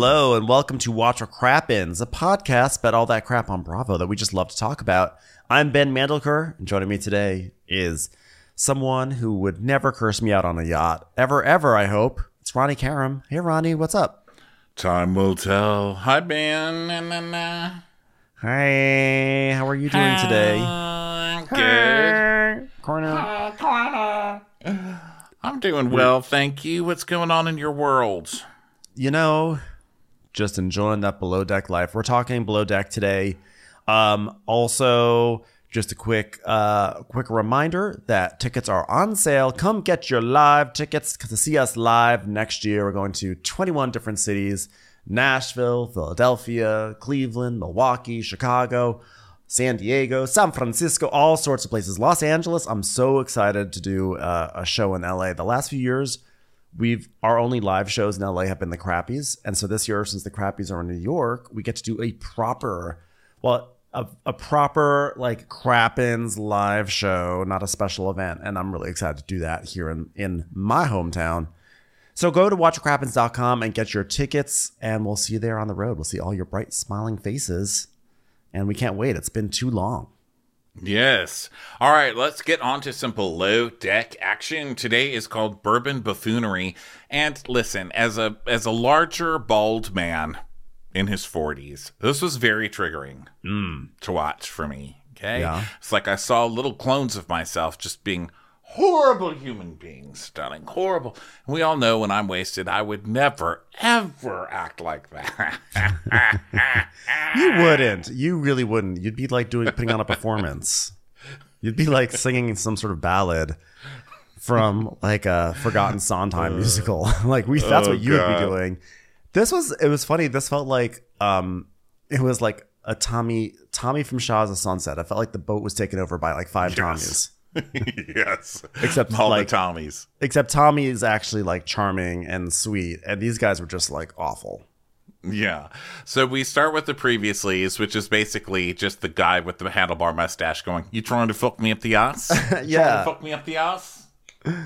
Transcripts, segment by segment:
Hello and welcome to Watch What Crappens, a podcast about all that crap on Bravo that we just love to talk about. I'm Ben Mandelker, and joining me today is someone who would never curse me out on a yacht. Ever, ever, I hope. It's Ronnie Karam. Hey, Ronnie, what's up? Time will tell. Hi, Ben. Na, na, na. Hey, how are you doing today? Uh, good. Corner. I'm doing well, thank you. What's going on in your world? you know, just enjoying that below deck life. We're talking below deck today. Um, also, just a quick, uh, quick reminder that tickets are on sale. Come get your live tickets to see us live next year. We're going to 21 different cities: Nashville, Philadelphia, Cleveland, Milwaukee, Chicago. San Diego, San Francisco, all sorts of places. Los Angeles. I'm so excited to do uh, a show in LA. The last few years, we've our only live shows in LA have been the Crappies, and so this year, since the Crappies are in New York, we get to do a proper, well, a, a proper like Crappens live show, not a special event, and I'm really excited to do that here in in my hometown. So go to watchcrappins.com and get your tickets, and we'll see you there on the road. We'll see all your bright, smiling faces, and we can't wait. It's been too long. Yes. All right, let's get on to some below deck action. Today is called Bourbon Buffoonery. And listen, as a as a larger bald man in his 40s, this was very triggering hmm. to watch for me. Okay. Yeah. It's like I saw little clones of myself just being horrible human beings, darling. Horrible. And we all know when I'm wasted, I would never, ever act like that. You wouldn't. You really wouldn't. You'd be like doing putting on a performance. You'd be like singing some sort of ballad from like a forgotten Sondheim musical. like we that's Oh, what you would be doing. This was it was funny. This felt like um it was like a Tommy Tommy from Shahs of Sunset. I felt like the boat was taken over by like five Tommies. yes. Except, all like- the Tommies. Except Tommy is actually like charming and sweet, and these guys were just like awful. Yeah. So we start with the previouslys, which is basically just the guy with the handlebar mustache going, You trying to fuck me up the ass? Trying Yeah. to fuck me up the ass?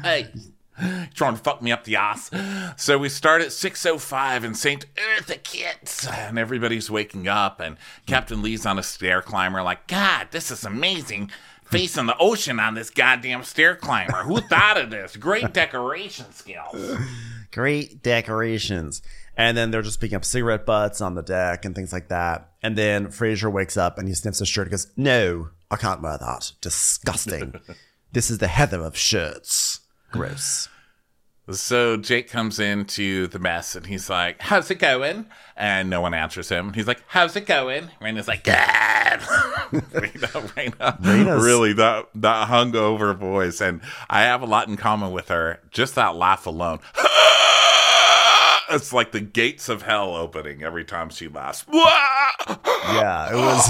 Hey. you Trying to fuck me up the ass. So we start at 6.05 in St. Eartha Kitts. And everybody's waking up. And Captain Lee's on a stair climber, like, God, this is amazing. Facing the ocean on this goddamn stair climber. Who thought of this? Great decoration skills. great decorations. And then they're just picking up cigarette butts on the deck and things like that. And then Fraser wakes up and he sniffs his shirt and goes, No, I can't wear that. Disgusting. this is the heather of shirts. Gross. So Jake comes into the mess and he's like, How's it going? And no one answers him. He's like, How's it going? Rayna's like, God. Rayna, Rayna, Rayna's- really that that hungover voice. And I have a lot in common with her. Just that laugh alone. It's like the gates of hell opening every time she laughs. Yeah, it was.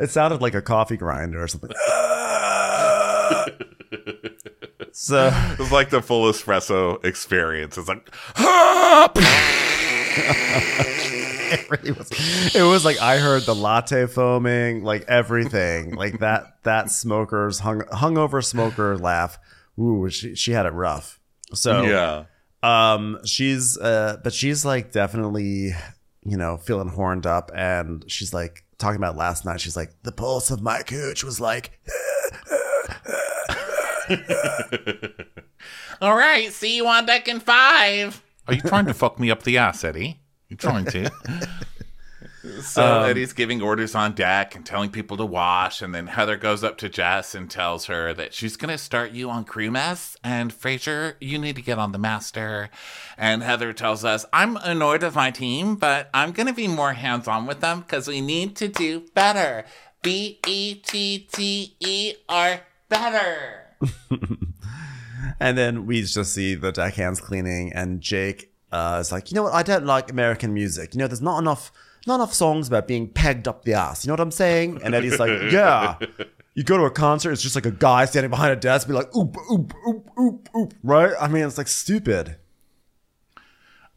it sounded like a coffee grinder or something. So It's like the full espresso experience. It's like, it really was. It was like I heard the latte foaming, like everything, like that. That smoker's hung hungover smoker laugh. Ooh, she she had it rough. So yeah. um, she's uh, but she's like definitely, you know, feeling horned up, and she's like talking about last night. She's like, the pulse of my cooch was like, All right, see you on deck in five. Are you trying to fuck me up the ass, Eddie? You trying to? so um, Eddie's giving orders on deck and telling people to wash, and then Heather goes up to Jess and tells her that she's gonna start you on crew mess, and Fraser, you need to get on the master. And Heather tells us, I'm annoyed with my team, but I'm gonna be more hands-on with them because we need to do better. B E T T E R better. And then we just see the deckhands cleaning, and Jake uh, is like, you know what? I don't like American music. You know, there's not enough, not enough songs about being pegged up the ass. You know what I'm saying? And Eddie's like, yeah. You go to a concert, it's just like a guy standing behind a desk, be like, oop, oop, oop, oop, oop, right? I mean, it's like stupid.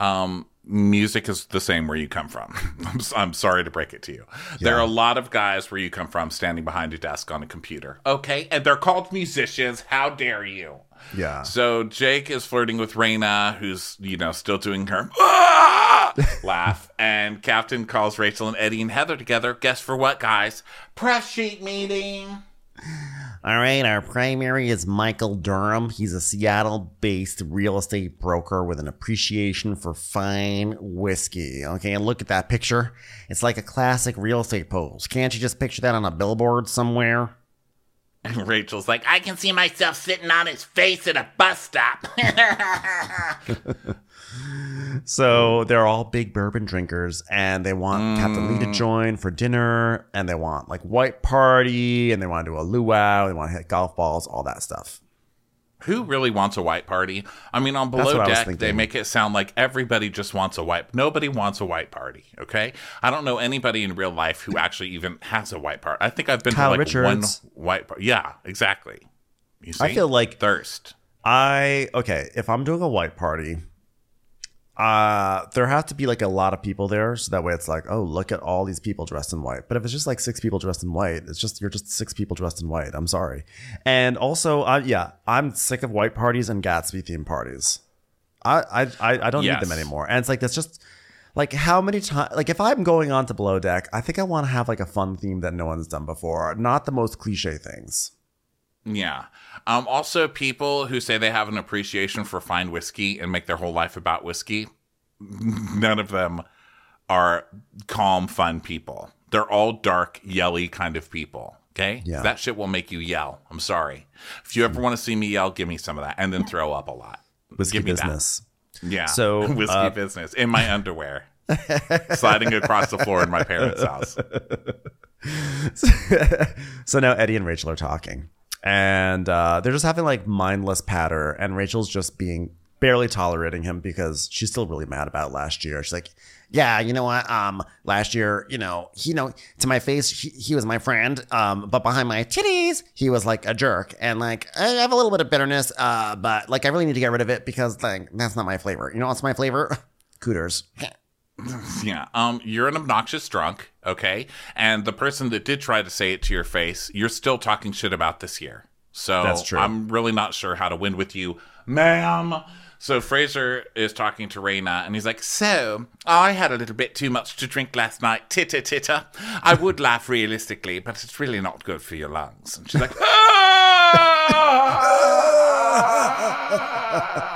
um, music is the same where you come from. I'm, I'm sorry to break it to you. There are a lot of guys where you come from standing behind a desk on a computer. Okay. And they're called musicians. How dare you? Yeah. So Jake is flirting with Rayna, who's, you know, still doing her "Ah!" laugh. And Captain calls Rachel and Eddie and Heather together. Guess for what, guys? Press sheet meeting. All right, our primary is Michael Durham. He's a Seattle based real estate broker with an appreciation for fine whiskey. Okay, and look at that picture. It's like a classic real estate pose. Can't you just picture that on a billboard somewhere? And Rachel's like, I can see myself sitting on his face at a bus stop. So they're all big bourbon drinkers and they want Captain Lee to mm. join for dinner and they want like white party and they want to do a luau, they want to hit golf balls, all that stuff. Who really wants a white party? I mean, on Below what I was Deck, they make it sound like everybody just wants a white. Nobody wants a white party. Okay, I don't know anybody in real life who actually even has a white party. I think I've been Kyle to like Richards. one white party. Yeah, exactly. You see? I feel like thirst. I okay, if I'm doing a white party, uh there have to be like a lot of people there so that way it's like, oh, look at all these people dressed in white. But if it's just like six people dressed in white, it's just you're just six people dressed in white. I'm sorry. And also, uh, yeah, I'm sick of white parties and Gatsby themed parties. I I I, I don't Yes. need them anymore. And it's like that's just like how many times like if I'm going on to below deck, I think I want to have like a fun theme that no one's done before, not the most cliche things. Yeah. Um, also, people who say they have an appreciation for fine whiskey and make their whole life about whiskey, none of them are calm, fun people. They're all dark, yelly kind of people. Okay? Yeah. That shit will make you yell. I'm sorry. If you ever want to see me yell, give me some of that and then throw up a lot. Whiskey me that. business. Yeah. So, whiskey uh, business in my underwear, sliding across the floor in my parents' house. so now Eddie and Rachel are talking, and uh, they're just having like mindless patter, and Rachel's just being barely tolerating him because she's still really mad about last year. She's like, "Yeah, you know what? Um, last year, you know, he, you know, to my face, he, he was my friend, um, but behind my titties, he was like a jerk, and like I have a little bit of bitterness, uh, but like I really need to get rid of it because like that's not my flavor. You know what's my flavor? Cooters." Yeah. Um, you're an obnoxious drunk, okay? And the person that did try to say it to your face, you're still talking shit about this year. So That's true. I'm really not sure how to win with you, ma'am. So Fraser is talking to Rayna and he's like, So, I had a little bit too much to drink last night. Titter, titter. I would laugh realistically, but it's really not good for your lungs. And she's like, "Ah!"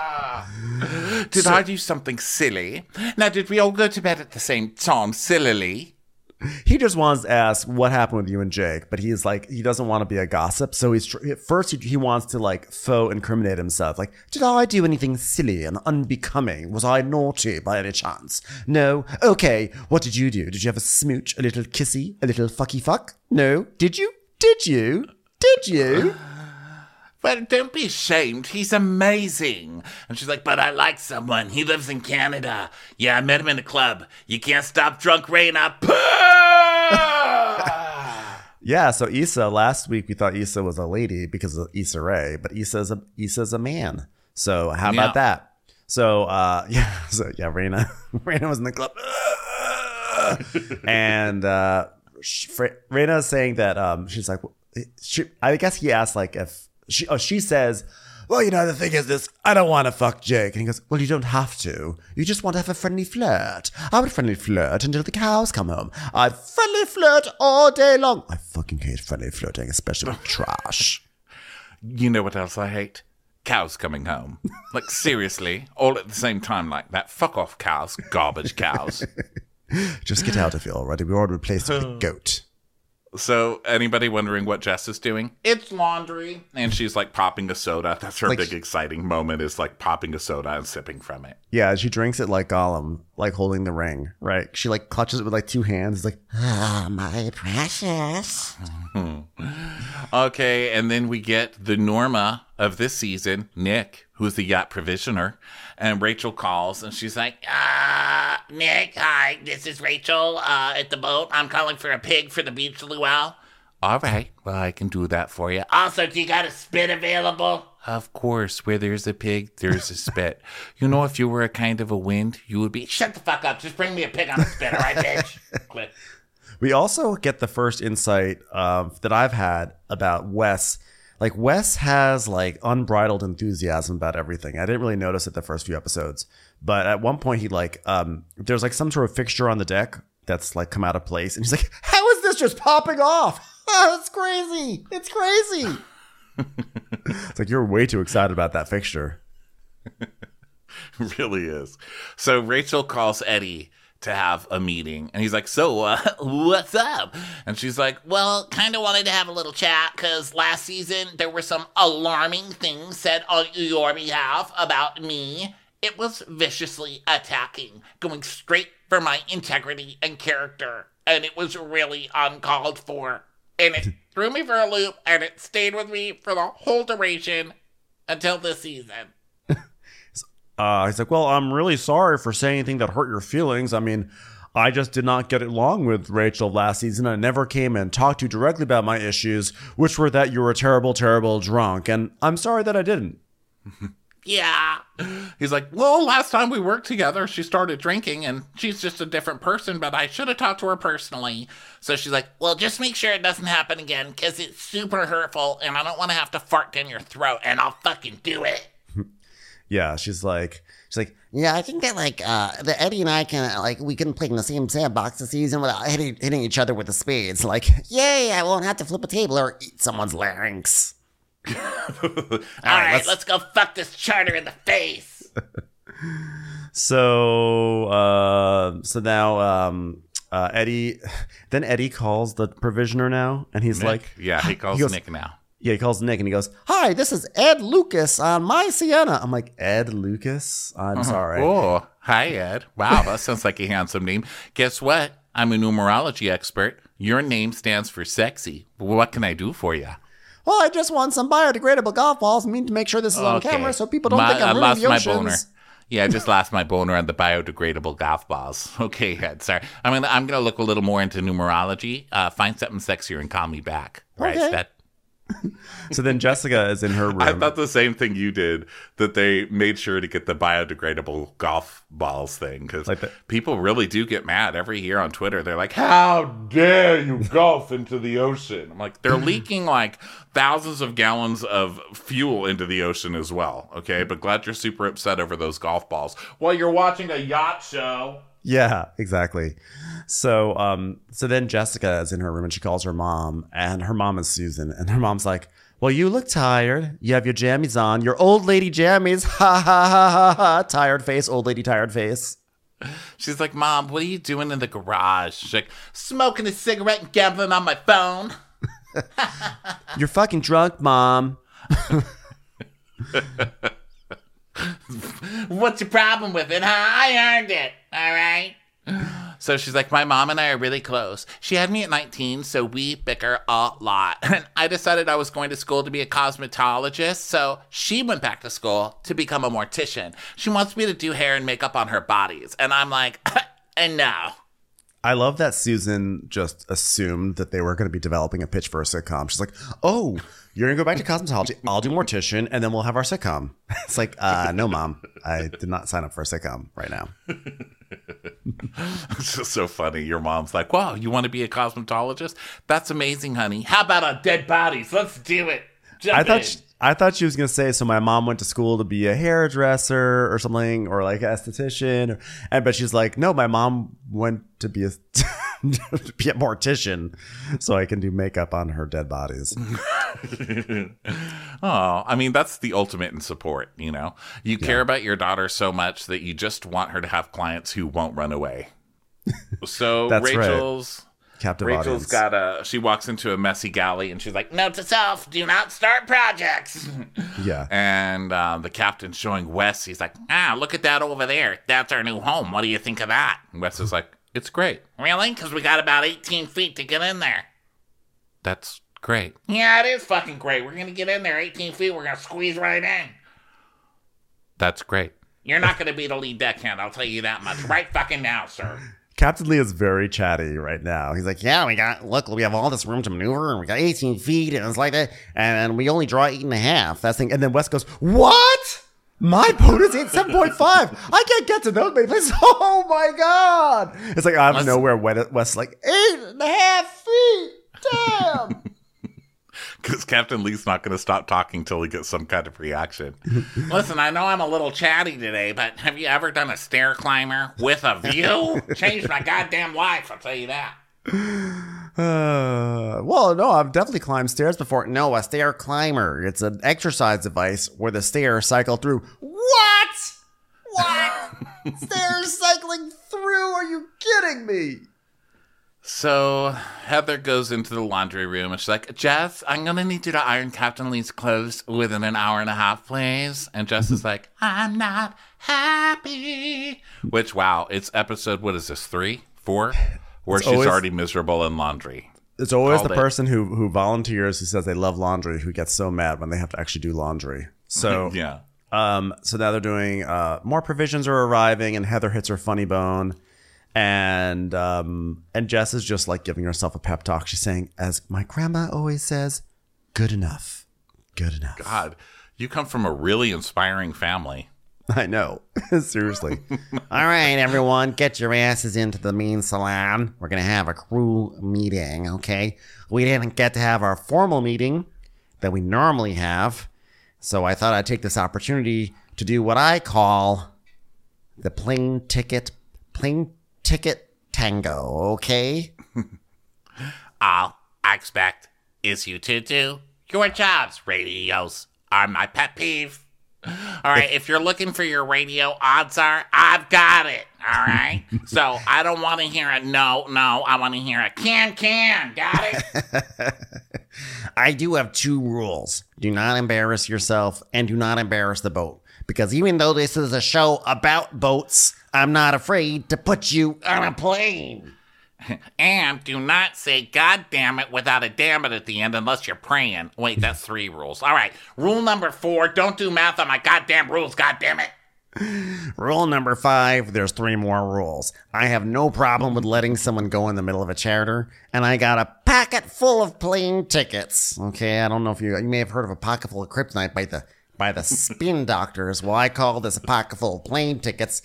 Did I do something silly? Now, did we all go to bed at the same time, sillily? he just wants to ask what happened with you and Jake, but he's like he doesn't want to be a gossip. So he's tr- first he, he wants to like faux incriminate himself. Like, did I do anything silly and unbecoming? Was I naughty by any chance? No. Okay. What did you do? Did you have a smooch, a little kissy, a little fucky fuck? No. Did you? Did you? Did you? Well, don't be ashamed. He's amazing. And she's like, but I like someone. He lives in Canada. Yeah, I met him in a club. You can't stop drunk Rayna. Yeah. So Issa last week we thought Issa was a lady because of Issa Rae, but Issa's a Issa's a man. So how about Yeah. that? So uh yeah, so yeah, Rayna Rayna was in the club. and uh Rayna is saying that um she's like she, I guess he asked like if she oh she says well, you know, the thing is this, I don't want to fuck Jake. And he goes, well, you don't have to. You just want to have a friendly flirt. I would friendly flirt until the cows come home. I'd friendly flirt all day long. I fucking hate friendly flirting, especially with trash. you know what else I hate? Cows coming home. Like, seriously, all at the same time like that. Fuck off, cows. Garbage cows. Just get out of here already. We already replaced it with a goat. So, anybody wondering what Jess is doing? It's laundry. And she's like popping a soda. That's her Like- big exciting moment is like popping a soda and sipping from it. Yeah, she drinks it like Gollum, like holding the ring, right? She like clutches it with like two hands. It's like, ah, my precious. Okay, and then we get the Norma of this season, Nick, who's the yacht provisioner, and Rachel calls and she's like, Uh, Nick, hi, this is Rachel uh, at the boat. I'm calling for a pig for the beach luau. All right, well, I can do that for you. Also, do you got a spit available? Of course, where there's a pig, there's a spit. you know, if you were a kind of a wind, you would be. Shut the fuck up. Just bring me a pig on a spit, all right, bitch? Quick. We also get the first insight um, that I've had about Wes. Like Wes has like unbridled enthusiasm about everything. I didn't really notice it the first few episodes, but at one point he like um, there's like some sort of fixture on the deck that's like come out of place, and he's like, "How is this just popping off? Oh, it's crazy! It's crazy!" it's like you're way too excited about that fixture. really is. So Rachel calls Eddie to have a meeting, and he's like, "So, uh, what's up?" And she's like, Well, kind of wanted to have a little chat because last season there were some alarming things said on your behalf about me. It was viciously attacking, going straight for my integrity and character, and it was really uncalled for. And it threw me for a loop, and it stayed with me for the whole duration until this season. Uh, he's like, Well, I'm really sorry for saying anything that hurt your feelings. I mean, I just did not get along with Rachel last season. I never came and talked to you directly about my issues, which were that you were a terrible, terrible drunk. And I'm sorry that I didn't. Yeah. He's like, well, last time we worked together, she started drinking and she's just a different person, but I should have talked to her personally. So she's like, Well, just make sure it doesn't happen again because it's super hurtful, and I don't want to have to fart down your throat, and I'll fucking do it. Yeah, she's like, she's like, Yeah, I think that like uh the Eddie and I can like we can play in the same sandbox this season without hitting, hitting each other with the spades. Like, yay! I won't have to flip a table or eat someone's larynx. All right, let's- let's, go fuck this charter in the face. so, uh, so now, um, uh, Eddie, then Eddie calls the provisioner now, and he's Nick? like, yeah, he calls goes- Nick now. Yeah, he calls Nick, and he goes, "Hi, this is Ed Lucas on my Seanna." I'm like, Ed Lucas. I'm sorry. Oh, hi, Ed. Wow, that sounds like a handsome name. Guess what? I'm a numerology expert. Your name stands for sexy. What can I do for you? Well, I just want some biodegradable golf balls. I mean to make sure this is on camera so people don't think I'm ruining the my oceans. boner. Yeah, I just lost my boner on the biodegradable golf balls. Okay, Ed. Sorry. I'm gonna I'm gonna look a little more into numerology. Uh, find something sexier and call me back. Right. Okay. That So then Jessica is in her room. I thought the same thing you did. That they made sure to get the biodegradable golf balls thing because Like people really do get mad every year on Twitter. They're like, "How dare you golf into the ocean?" I'm like, they're leaking like thousands of gallons of fuel into the ocean as well. Okay, but glad you're super upset over those golf balls while you're watching a yacht show. Yeah, exactly. So, um, so then Jessica is in her room and she calls her mom, and her mom is Susan, and her mom's like, "Well, you look tired. You have your jammies on, your old lady jammies. Ha ha ha ha ha. Tired face, old lady, tired face. She's like, "Mom, what are you doing in the garage?" She's like, Smoking a cigarette and gambling on my phone. You're fucking drunk, mom. What's your problem with it, huh? I earned it. All right. So she's like, My mom and I are really close. She had me at 19, so we bicker a lot. And I decided I was going to school to be a cosmetologist, so she went back to school to become a mortician. She wants me to do hair and makeup on her bodies. And I'm like, and no. I love that Susan just assumed that they were going to be developing a pitch for a sitcom. She's like, "Oh, you're going to go back to cosmetology. I'll do mortician, and then we'll have our sitcom." It's like, uh, no, mom, I did not sign up for a sitcom right now. It's just so funny. Your mom's like, Wow, you want to be a cosmetologist? That's amazing, honey. How about on dead bodies? Let's do it. Jump I thought she, I thought she was gonna say so. My mom went to school to be a hairdresser or something, or like an esthetician, and but she's like, no, my mom went to be a to be a mortician, so I can do makeup on her dead bodies. Oh, I mean, that's the ultimate in support, you know? You care about your daughter so much that you just want her to have clients who won't run away. So That's right. Rachel's Captive Rachel's audience. got a she walks into a messy galley and she's like, Note to self: Do not start projects. yeah. and uh, the captain's showing Wes. He's like, ah, look at that over there. That's our new home. What do you think of that? And Wes is like, it's great. really? Because we got about 18 feet to get in there. That's great. Yeah, it is fucking great. We're gonna get in there 18 feet. We're gonna squeeze right in. That's great. You're not gonna be the lead deckhand. I'll tell you that much right fucking now, sir. Captain Lee is very chatty right now. He's like, Yeah, we got, look, we have all this room to maneuver and we got 18 feet and it's like that. And we only draw eight and a half. That's thing, and then Wes goes, "What? My boat is eight seven point five. I can't get to those many places. Oh my god!" It's like out of nowhere. Wes Wes's like eight and a half feet. Damn. Because Captain Lee's not going to stop talking till he gets some kind of reaction. Listen, I know I'm a little chatty today, but have you ever done a stair climber with a view? Changed my goddamn life, I'll tell you that. Uh, well, no, I've definitely climbed stairs before. no, a stair climber. It's an exercise device where the stairs cycle through. What? What? stairs cycling through? Are you kidding me? So Heather goes into the laundry room and she's like, Jess, I'm going to need you to iron Captain Lee's clothes within an hour and a half, please. And Jess is like, I'm not happy. Which, wow, it's episode, what is this, three, four? Where she's always- already miserable in laundry. It's always the person who who volunteers who says they love laundry who gets so mad when they have to actually do laundry. So Yeah. Um, so now they're doing uh, more provisions are arriving, and Heather hits her funny bone, and um, and Jess is just like giving herself a pep talk. She's saying, as my grandma always says, "Good enough, good enough." God, you come from a really inspiring family. I know, seriously. All right, everyone, get your asses into the main salon. We're going to have a crew meeting, okay? We didn't get to have our formal meeting that we normally have. So I thought I'd take this opportunity to do what I call the plane ticket, plane ticket tango, okay? All I expect is you to do your jobs. Radios are my pet peeve. All right, if you're looking for your radio, odds are I've got it. All right, so I don't want to hear a no, no. I want to hear a can, can. Got it? I do have two rules. Do not embarrass yourself and do not embarrass the boat. Because even though this is a show about boats, I'm not afraid to put you on a plane. And do not say God damn it without a damn it at the end unless you're praying. Wait, that's three rules. All right, rule number four: don't do math on my goddamn rules. God damn it. Rule number five, there's three more rules. I have no problem with letting someone go in the middle of a charter, and I got a packet full of plane tickets. Okay, I don't know if you you may have heard of a pocket full of kryptonite by the by the spin doctors. Well, I call this a pocket full of plane tickets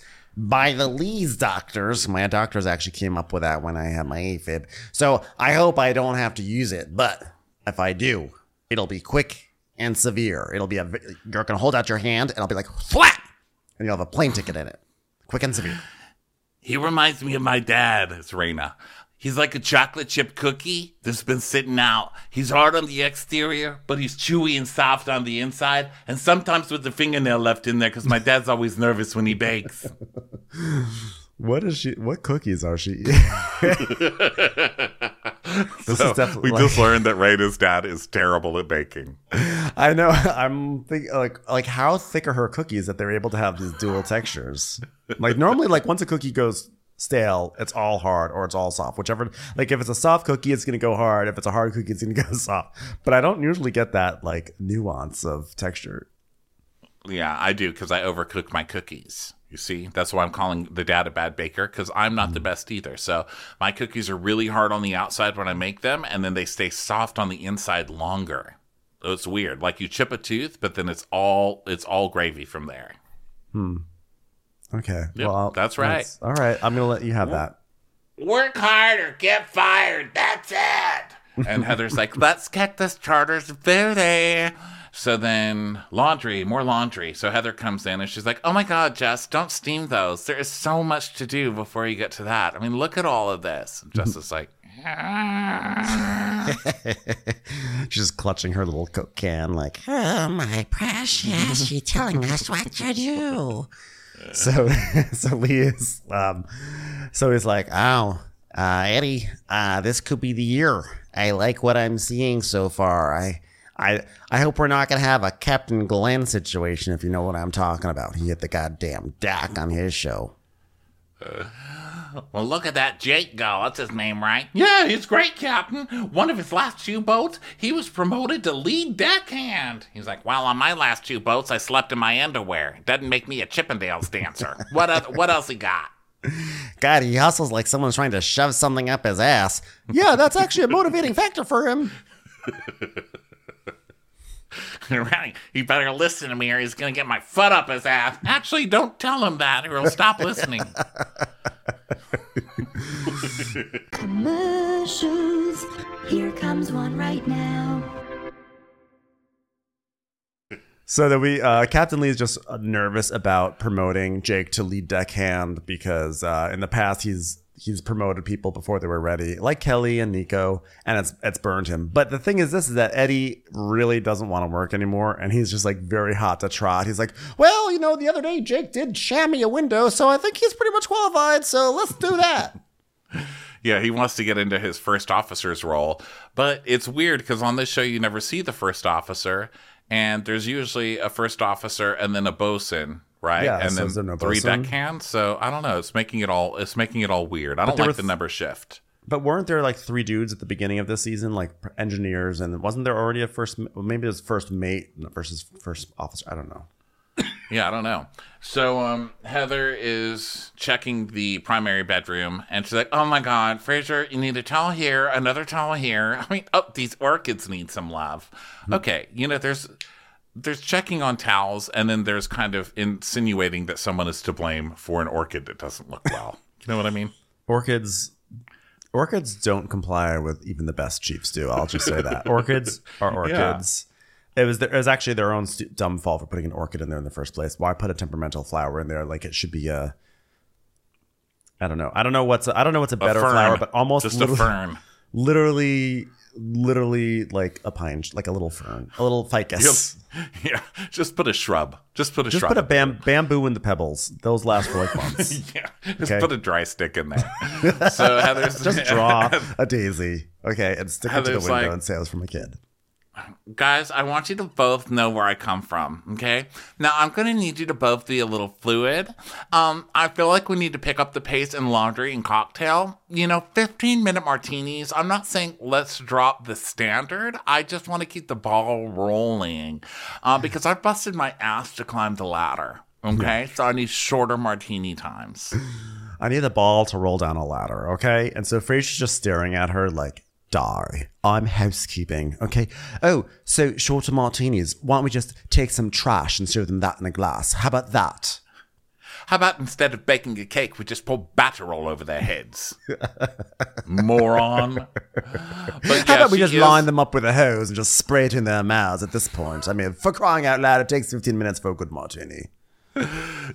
by the Lee's doctors. My doctors actually came up with that when I had my AFib. So I hope I don't have to use it, but if I do, it'll be quick and severe. It'll be a you're gonna hold out your hand, and I'll be like flat and you'll have a plane ticket in it. Quick and severe. He reminds me of my dad, it's Rayna. He's like a chocolate chip cookie that's been sitting out. He's hard on the exterior, but he's chewy and soft on the inside, and sometimes with the fingernail left in there because my dad's always nervous when he bakes. what is she? What cookies are she? eating? this So is definitely. we like- just learned that Rayna's dad is terrible at baking. I know. I'm thinking like like how thick are her cookies that they're able to have these dual textures? Like normally, like once a cookie goes stale, it's all hard or it's all soft. Whichever. Like if it's a soft cookie, it's gonna go hard. If it's a hard cookie, it's gonna go soft. But I don't usually get that like nuance of texture. Yeah, I do because I overcook my cookies. You see, that's why I'm calling the dad a bad baker because I'm not the mm. best either. So my cookies are really hard on the outside when I make them, and then they stay soft on the inside longer. So it's weird. Like you chip a tooth, but then it's all it's all gravy from there. Hmm. Okay. Yep, well, that's right. all right. I'm gonna let you have that. Work hard or get fired. That's it. And Heather's like, "Let's get this charter's booty." So then laundry, more laundry. So Heather comes in and she's like, "Oh my God, Jess, don't steam those. There is so much to do before you get to that. I mean, look at all of this." And Jess is like, She's clutching her little coke can, like Oh, my precious, you're telling us what to do. So. so Lee is, um, so he's like, Oh, uh, Eddie, uh, this could be the year. I like what I'm seeing so far. I, I, I hope we're not gonna have a Captain Glenn situation, if you know what I'm talking about. He hit the goddamn dock on his show. Well, look at that Jake go. That's his name, right? Yeah, he's great, Captain. One of his last two boats, he was promoted to lead deckhand. He's like, well, on my last two boats, I slept in my underwear. It doesn't make me a Chippendales dancer. what, oth- what else he got? God, he hustles like someone's trying to shove something up his ass. Yeah, that's actually a motivating factor for him. right. He better listen to me or he's going to get my foot up his ass. Actually, don't tell him that or he'll stop listening. Commercials. Here comes one right now. So that we, uh, Captain Lee is just uh, nervous about promoting Jake to lead deckhand because uh, in the past he's he's promoted people before they were ready, like Kelly and Nico, and it's it's burned him. But the thing is, this is that Eddie really doesn't want to work anymore, and he's just like very hot to trot. He's like, well, you know, the other day Jake did chamois a window, so I think he's pretty much qualified. So let's do that. Yeah, he wants to get into his first officer's role. But it's weird because on this show, you never see the first officer. And there's usually a first officer and then a bosun, right? Yeah, and so then no three bosun? deckhands. So I don't know. It's making it all. It's making it all weird. I don't like were the number shift. But weren't there like three dudes at the beginning of this season, like engineers, and wasn't there already a first? Maybe it was first mate versus first officer. I don't know. Yeah, I don't know. So um, Heather is checking the primary bedroom, and she's like, "Oh my God, Fraser, you need a towel here, another towel here. I mean, oh, these orchids need some love." Okay, you know, there's there's checking on towels, and then there's kind of insinuating that someone is to blame for an orchid that doesn't look well. you know what I mean? Orchids, orchids don't comply with even the best chiefs do. I'll just say that orchids are orchids. It was their, it was actually their own stu- dumb fault for putting an orchid in there in the first place. Why put a temperamental flower in there? Like it should be a. I don't know. I don't know what's a, I don't know what's a A better fern, flower, but almost just a fern. literally, literally like a pine, like a little fern, a little ficus. yeah, just put a shrub. Just put a shrub. Just shrub. put a bam- bamboo in the pebbles. Those last for like months. yeah, just Okay. put a dry stick in there. so Heather's Just draw a daisy, okay, and stick it to the window like- and say it was from a kid. Guys, I want you to both know where I come from, okay? Now, I'm going to need you to both be a little fluid. Um, I feel like we need to pick up the pace in laundry and cocktail. You know, 15 minute martinis. I'm not saying let's drop the standard. I just want to keep the ball rolling uh, because I've busted my ass to climb the ladder, okay? So I need shorter martini times. I need the ball to roll down a ladder, okay? And so Fraser's just staring at her like, die. I'm housekeeping, okay? Oh, so shorter martinis. Why don't we just take some trash and serve them that in a glass? How about that? How about instead of baking a cake, we just pour batter all over their heads? Moron. But How about we just is- line them up with a hose and just spray it in their mouths at this point? I mean, for crying out loud, it takes 15 minutes for a good martini.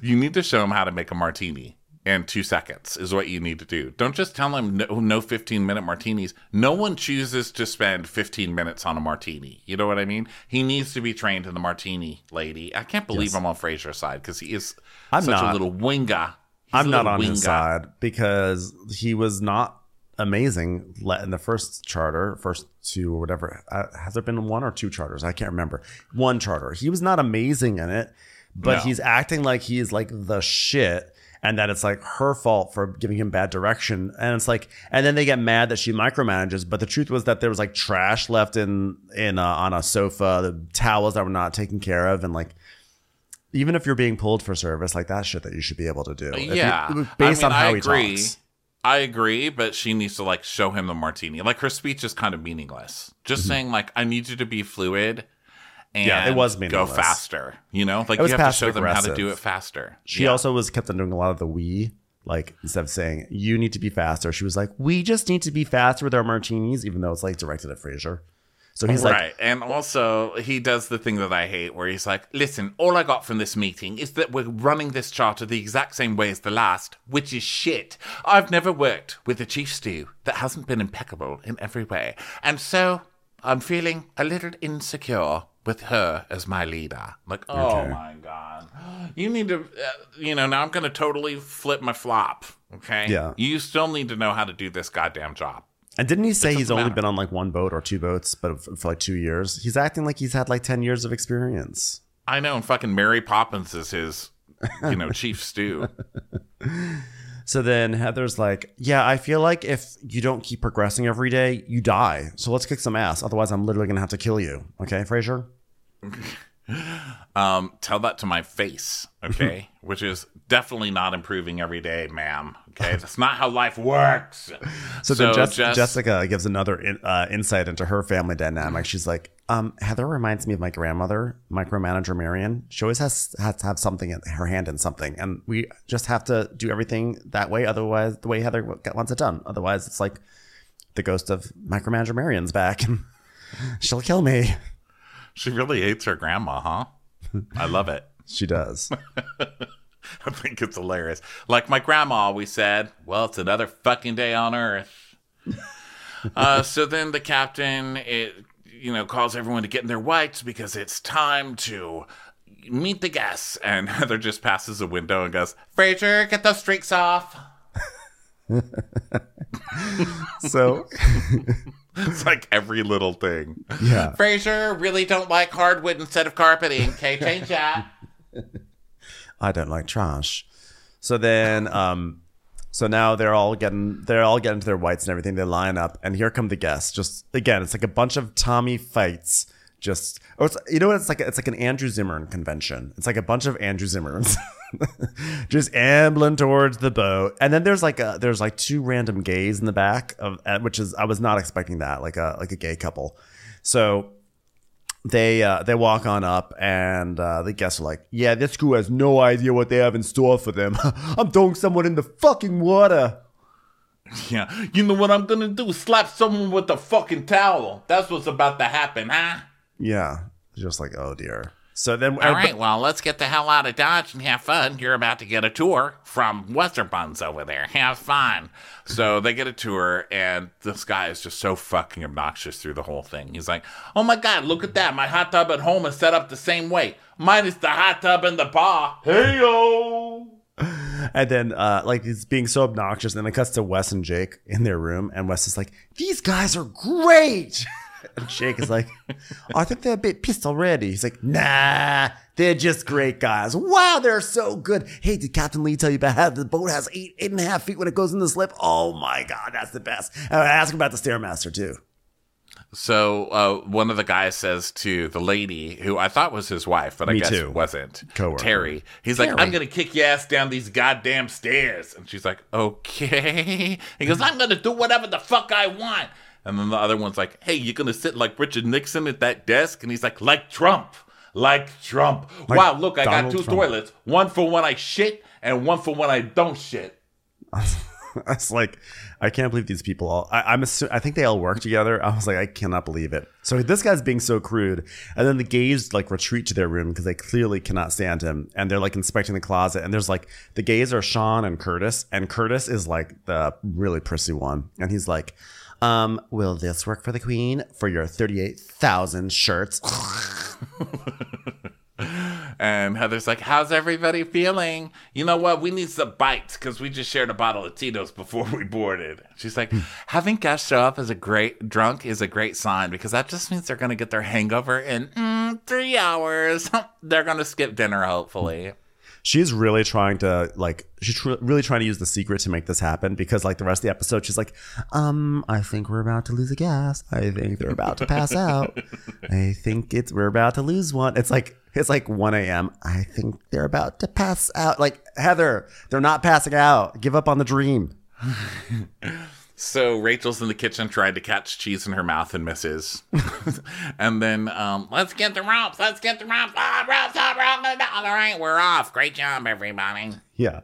You need to show them how to make a martini in two seconds, is what you need to do. Don't just tell them no, no 15 minute martinis. No one chooses to spend 15 minutes on a martini. You know what I mean? He needs to be trained in the martini, lady. I can't believe I'm on Fraser's side because he is I'm such a little winger. He's I'm not on his side because he was not amazing in the first charter, first two or whatever. Uh, has there been one or two charters? I can't remember. One charter. He was not amazing in it, but No. he's acting like he's like the shit. And that it's like her fault for giving him bad direction. And it's like, and then they get mad that she micromanages. But the truth was that there was like trash left in, in, uh, on a sofa, the towels that were not taken care of. And like, even if you're being pulled for service, like that shit that you should be able to do. If you- Yeah, based I mean, on how I he agree. talks. I agree, but she needs to like show him the martini. Like her speech is kind of meaningless. Just saying, like, I need you to be fluid. And. Yeah, it was go faster. You know, like you have to show them how to do it faster. She Yeah. also was kept on doing a lot of the we. Like instead of saying you need to be faster, she was like, "We just need to be faster with our martinis," even though it's like directed at Fraser. So he's right. like, and also, he does the thing that I hate where he's like, listen, all I got from this meeting is that we're running this charter the exact same way as the last, which is shit. I've never worked with a chief stew that hasn't been impeccable in every way. And so I'm feeling a little insecure with her as my leader. Like, oh Okay. my God. You need to, uh, you know, now I'm going to totally flip my flop. Okay. Yeah. You still need to know how to do this goddamn job. and didn't he say he's only matter. been on like one boat or two boats, but for, for like two years? He's acting like he's had like ten years of experience. I know, and fucking Mary Poppins is his, you know, chief stew. So then Heather's like, "Yeah, I feel like if you don't keep progressing every day, you die. So let's kick some ass. Otherwise, I'm literally gonna have to kill you." Okay, Fraser. Um, tell that to my face, okay? Which is definitely not improving every day, ma'am. Okay, that's not how life works. So, then Jess- Jess- Jessica gives another in, uh, insight into her family dynamic. She's like, um, Heather reminds me of my grandmother, micromanager Marion. She always has, has to have something in her hand in something. And we just have to do everything that way. Otherwise, the way Heather wants it done. Otherwise, it's like the ghost of micromanager Marion's back and she'll kill me. She really hates her grandma, huh? I love it. She does. I think it's hilarious. Like my grandma always said, well, it's another fucking day on Earth. uh, so then the captain, it, you know, calls everyone to get in their whites because it's time to meet the guests. And Heather just passes a window and goes, Fraser, get those streaks off. So, it's like every little thing. yeah. Fraser, really don't like hardwood instead of carpeting. Okay, change that. I don't like trash. So then, um, so now they're all getting they're all getting to their whites and everything. They line up, and here come the guests. Just again, it's like a bunch of Tommy fights. Just it's, you know what? It's like it's like an Andrew Zimmern convention. It's like a bunch of Andrew Zimmerns just ambling towards the boat, and then there's like a there's like two random gays in the back of which is I was not expecting that like a like a gay couple. So they uh, they walk on up and uh, the guests are like, "Yeah, this crew has no idea what they have in store for them. I'm throwing someone in the fucking water." Yeah. You know what I'm gonna do? Slap someone with a fucking towel. That's what's about to happen, huh? Yeah, just like, oh dear. So then, All right, well, let's get the hell out of Dodge and have fun. You're about to get a tour from Western Buns over there. Have fun. So they get a tour, and this guy is just so fucking obnoxious through the whole thing. He's like, Oh my god, look at that. My hot tub at home is set up the same way. Mine is the hot tub in the bar. Hey yo! and then uh, like he's being so obnoxious, and then it cuts to Wes and Jake in their room, and Wes is like, "These guys are great." And Jake is like, I think they're a bit pissed already. He's like, nah, they're just great guys. Wow, they're so good. Hey, did Captain Lee tell you about how the boat has eight, eight and a half feet when it goes in the slip? Oh my God, that's the best. And I ask him about the Stairmaster too. So uh, one of the guys says to the lady, who I thought was his wife, but I Me guess too. wasn't, Coworker. Terry. He's like, I'm gonna kick your ass down these goddamn stairs, and she's like, okay. He goes, I'm gonna do whatever the fuck I want. And then the other one's like, hey, you're gonna sit like Richard Nixon at that desk? And he's like, like Trump, like Trump. wow, look, I got two Trump. toilets, one for when I shit and one for when I don't shit. It's like, I can't believe these people all, I, I'm assu- I think they all work together. I was like, I cannot believe it. So this guy's being so crude. And then the gays like retreat to their room because they clearly cannot stand him. And they're like inspecting the closet. And there's like, the gays are Sean and Curtis. And Curtis is like the really prissy one. And he's like, um, will this work for the queen for your 38,000 shirts? And Heather's like, how's everybody feeling? You know what? We need some bites because we just shared a bottle of Tito's before we boarded. She's like, having guests show up as a great drunk is a great sign because that just means they're going to get their hangover in mm, three hours. they're going to skip dinner, hopefully. She's really trying to like she's tr- really trying to use the secret to make this happen because like the rest of the episode she's like um i think we're about to lose a gas i think they're about to pass out. I think it's we're about to lose one. It's like it's like 1 a.m i think they're about to pass out. Like heather they're not passing out. Give up on the dream So Rachel's in the kitchen trying to catch cheese in her mouth and misses. and then um, Let's get the ropes. Let's get the ropes. Ah, ropes, ah, ropes. All right, we're off. Great job, everybody. Yeah.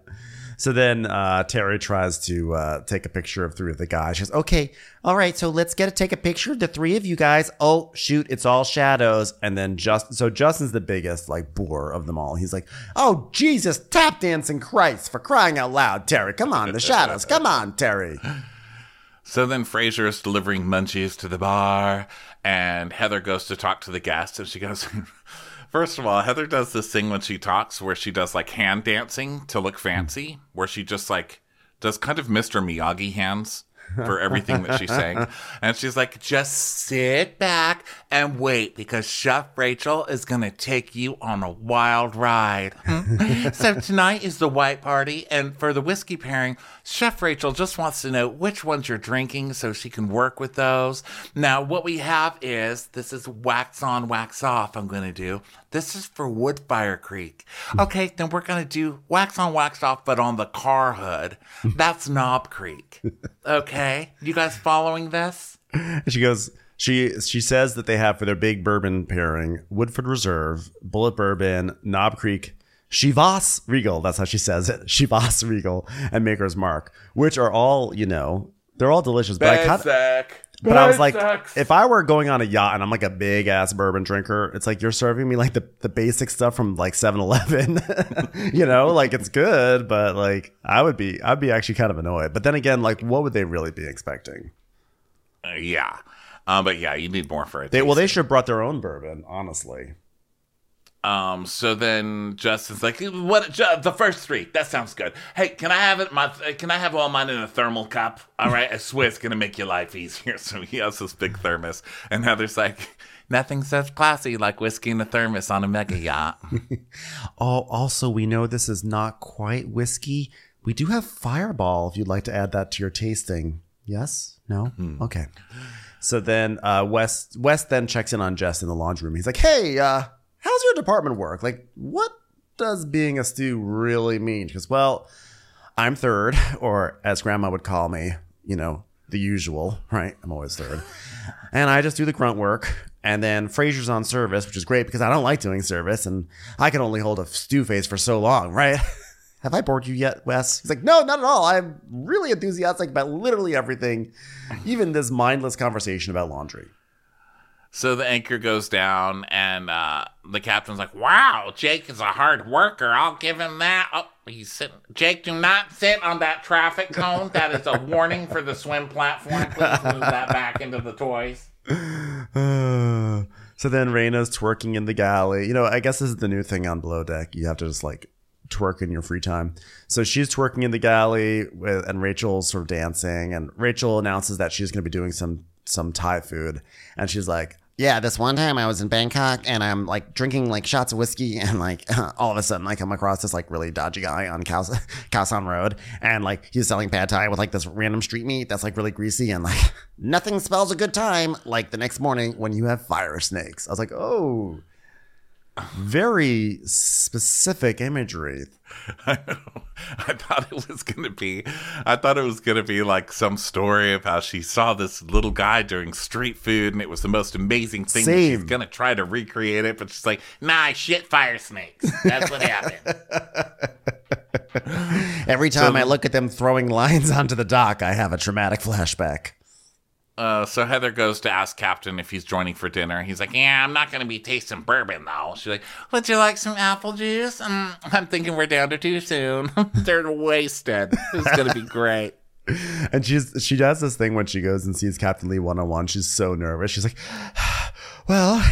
So then uh, Terry tries to uh, take a picture of three of the guys. She goes, okay, all right, so let's get to take a picture of the three of you guys. Oh, shoot, it's all shadows. And then just so Justin's the biggest like boor of them all. He's like, oh, Jesus, tap dancing Christ for crying out loud, Terry. Come on, the shadows. Come on, Terry. So then Fraser is delivering munchies to the bar, and Heather goes to talk to the guests, and she goes, First of all, Heather does this thing when she talks where she does like hand dancing to look fancy, where she just like does kind of Mr. Miyagi hands. for everything that she's saying. And she's like, just sit back and wait because Chef Rachel is going to take you on a wild ride. So tonight is the white party. And for the whiskey pairing, Chef Rachel just wants to know which ones you're drinking so she can work with those. Now, what we have is this is wax on, wax off. I'm going to do. This is for Woodfire Creek. Hmm. Okay, then we're going to do wax on, wax off, but on the car hood. That's Knob Creek. Okay, you guys following this? She goes, she she says that they have for their big bourbon pairing Woodford Reserve, Bulleit Bourbon, Knob Creek, Chivas Regal. That's how she says it. Shivas Regal and Maker's Mark, which are all you know, they're all delicious. But I kind Sack. but I was like, if I were going on a yacht and I'm like a big ass bourbon drinker, it's like you're serving me like the, the basic stuff from like 7 Eleven. you know, like it's good, but like I would be, I'd be actually kind of annoyed. But then again, like what would they really be expecting? Uh, yeah. Um, but yeah, you need more for it. They, well, they should have brought their own bourbon, honestly. Um, so then Justin's like, "What? Ju- The first three? That sounds good. Hey, can I have it? My can I have all mine in a thermal cup? All right, a Swiss gonna make your life easier." So he has this big thermos, and Heather's like, "Nothing says classy like whiskey in a thermos on a mega yacht." Oh, also, we know this is not quite whiskey. We do have Fireball if you'd like to add that to your tasting. Yes? No? Okay. So then uh, Wes Wes then checks in on Jess in the laundry room. He's like, "Hey, uh, how's your department work? Like, what does being a stew really mean?" Because, well, I'm third, or as Grandma would call me, you know, the usual, right? I'm always third, and I just do the grunt work. And then Fraser's on service, which is great because I don't like doing service, and I can only hold a stew face for so long, right? Have I bored you yet, Wes? He's like, no, not at all. I'm really enthusiastic about literally everything, even this mindless conversation about laundry. So the anchor goes down, and uh, the captain's like, "Wow, Jake is a hard worker. I'll give him that." Oh, he's sitting. Jake, do not sit on that traffic cone. That is a warning for the swim platform. Please move that back into the toys. So then Rayna's twerking in the galley. You know, I guess this is the new thing on Below Deck. You have to just like twerk in your free time. So she's twerking in the galley, with, and Rachel's sort of dancing. And Rachel announces that she's going to be doing some some Thai food, and she's like, Yeah, this one time I was in Bangkok and I'm like drinking like shots of whiskey and like all of a sudden I come across this like really dodgy guy on Kaos- Khaosan Road and like he's selling pad thai with like this random street meat that's like really greasy and like nothing spells a good time like the next morning when you have fire snakes. I was like, oh, very specific imagery. I. I thought it was gonna be. I thought it was gonna be like some story of how she saw this little guy doing street food, and it was the most amazing thing. She's gonna try to recreate it, but she's like, Nah, I shit fire snakes. That's what happened. Every time I look at them throwing lines onto the dock, I have a traumatic flashback. Uh, so Heather goes to ask Captain if he's joining for dinner. He's like, Yeah, I'm not gonna be tasting bourbon though. She's like, Would you like some apple juice? Um, I'm thinking we're down to two soon. They're wasted. It's gonna be great. And she's she does this thing when she goes and sees Captain Lee one on one. She's so nervous. She's like, "Well,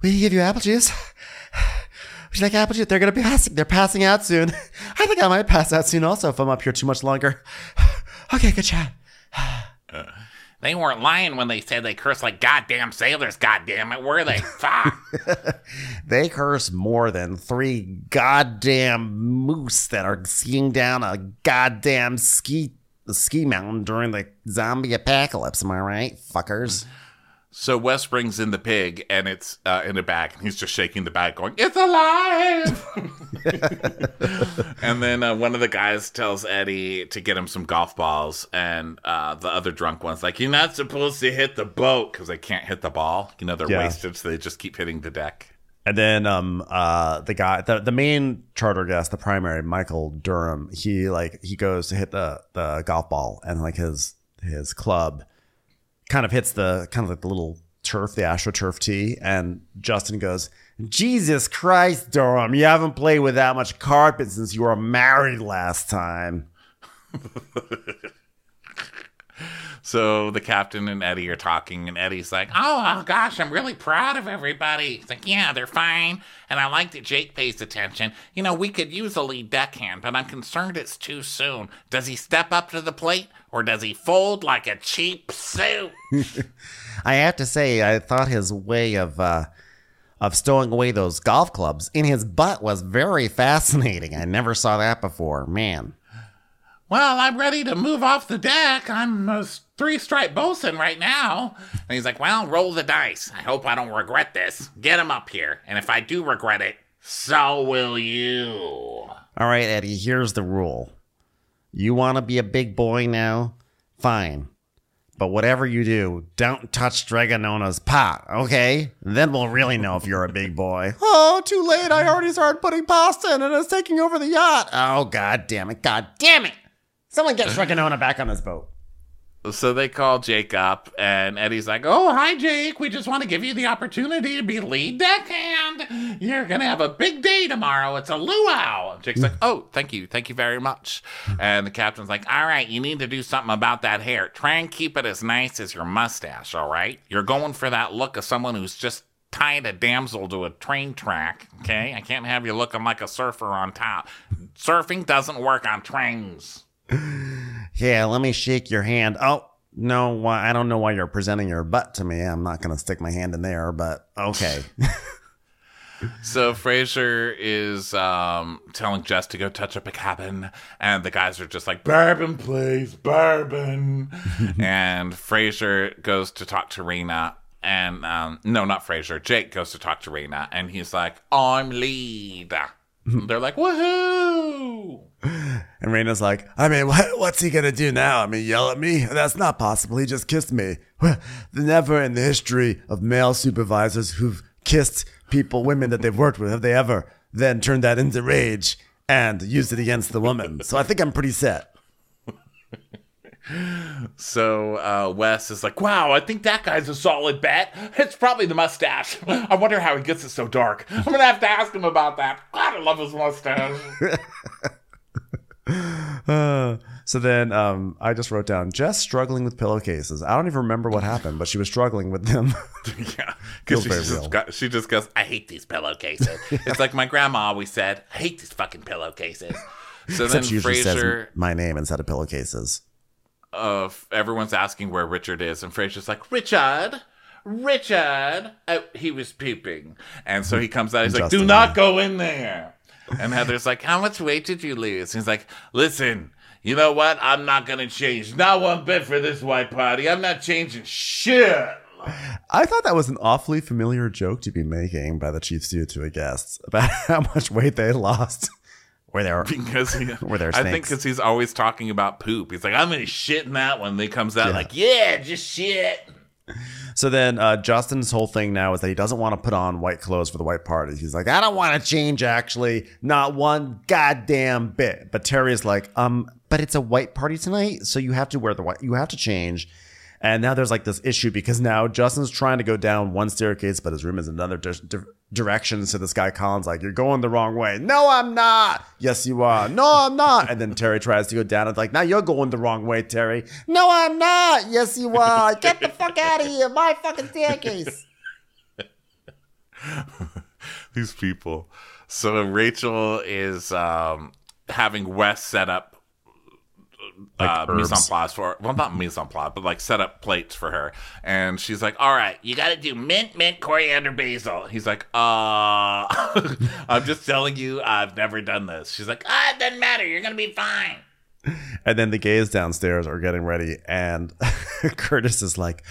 we can give you apple juice. Would you like apple juice? They're gonna be passing. They're passing out soon. I think I might pass out soon also if I'm up here too much longer. okay, good chat. They weren't lying when they said they cursed like goddamn sailors, goddamn it, were they? Fuck. They curse more than three goddamn moose that are skiing down a goddamn ski ski mountain during the zombie apocalypse. Am I right, fuckers? So Wes brings in the pig, and it's uh, in a bag, and he's just shaking the bag, going, "It's alive!" and then uh, one of the guys tells Eddie to get him some golf balls, and uh, the other drunk one's like, "You're not supposed to hit the boat because they can't hit the ball. You know they're Yeah. wasted, so they just keep hitting the deck." And then um uh the guy the, the main charter guest, the primary, Michael Durham, he like he goes to hit the the golf ball and like his his club kind of hits the kind of like the little turf, the astroturf tee, and Justin goes, Jesus Christ, Durham, you haven't played with that much carpet since you were married last time. So the captain and Eddie are talking, and Eddie's like, Oh, oh, gosh, I'm really proud of everybody. He's like, yeah, they're fine. And I like that Jake pays attention. You know, we could use a lead deckhand, but I'm concerned it's too soon. Does he step up to the plate or does he fold like a cheap suit? I have to say, I thought his way of uh, of stowing away those golf clubs in his butt was very fascinating. I never saw that before. Man. Well, I'm ready to move off the deck. I'm a three stripe bosun right now. And he's like, Well, roll the dice. I hope I don't regret this. Get him up here. And if I do regret it, so will you. All right, Eddie, here's the rule. You want to be a big boy now? Fine. But whatever you do, don't touch Dragonona's pot, okay? Then we'll really know if you're a big boy. Oh, too late. I already started putting pasta in and it's taking over the yacht. Oh, god damn it. God damn it. Someone get Dragonona back on this boat. So they call Jake up, and Eddie's like, Oh, hi, Jake. We just want to give you the opportunity to be lead deckhand. You're going to have a big day tomorrow. It's a luau. Jake's like, Oh, thank you, thank you very much. And the captain's like, All right, you need to do something about that hair. Try and keep it as nice as your mustache, all right? You're going for that look of someone who's just tied a damsel to a train track, okay? I can't have you looking like a surfer on top. Surfing doesn't work on trains. Yeah, let me shake your hand. Oh, no, why I don't know why you're presenting your butt to me. I'm not going to stick my hand in there, but okay. So Fraser is um, telling Jess to go touch up a cabin, and the guys are just like, "Bourbon, please, bourbon." and Fraser goes to talk to Rayna, and um, no, not Fraser. Jake goes to talk to Rayna, and he's like, "I'm lead." They're like, "Woohoo!" And Rayna's like, I mean, what, what's he gonna do now? I mean, yell at me? That's not possible. He just kissed me. Never in the history of male supervisors who've kissed people, women that they've worked with, have they ever then turned that into rage and used it against the woman. So I think I'm pretty set. So uh, Wes is like, Wow, I think that guy's a solid bet. It's probably the mustache. I wonder how he gets it so dark. I'm gonna have to ask him about that. God, I love his mustache. Uh, so then um, I just wrote down Jess struggling with pillowcases. I don't even remember what happened, but she was struggling with them. "Yeah," because she just got, she just goes, I hate these pillowcases. it's like my grandma always said, I hate these fucking pillowcases. So then Except she Fraser, my name instead of pillowcases. Uh, everyone's asking where Richard is, and Fraser's like, Richard, Richard. Oh, he was pooping. And so he comes out, he's like, do not go in there. And Heather's like, how much weight did you lose? And he's like, listen, you know what? I'm not going to change. Not one bit for this white party. I'm not changing shit. I thought that was an awfully familiar joke to be making by the chief stew to a guest about how much weight they lost. Where they were Because he, Were there I think because he's always talking about poop. He's like, I'm to shit in that one. They comes out Yeah. like, Yeah, just shit. So then uh, Justin's whole thing now is that he doesn't want to put on white clothes for the white party. He's like, I don't want to change actually, not one goddamn bit. But Terry is like, um, but it's a white party tonight, so you have to wear the white. You have to change. And now there's like this issue because now Justin's trying to go down one staircase, but his room is another di- di- direction. So this guy Colin's like, "You're going the wrong way." No, I'm not. Yes, you are. No, I'm not. And then Terry tries to go down. It's like, now you're going the wrong way, Terry. No, I'm not. Yes, you are. Get the fuck out of here. My fucking staircase. these people. So Rachel is um, having Wes set up uh, herbs. mise en place for well, not mise en place, but like set up plates for her. And she's like, "All right, You gotta do mint, mint, coriander, basil. He's like, uh, I'm just telling you, I've never done this. She's like, Ah, it doesn't matter. You're gonna be fine. And then the gays downstairs are getting ready, and Curtis is like,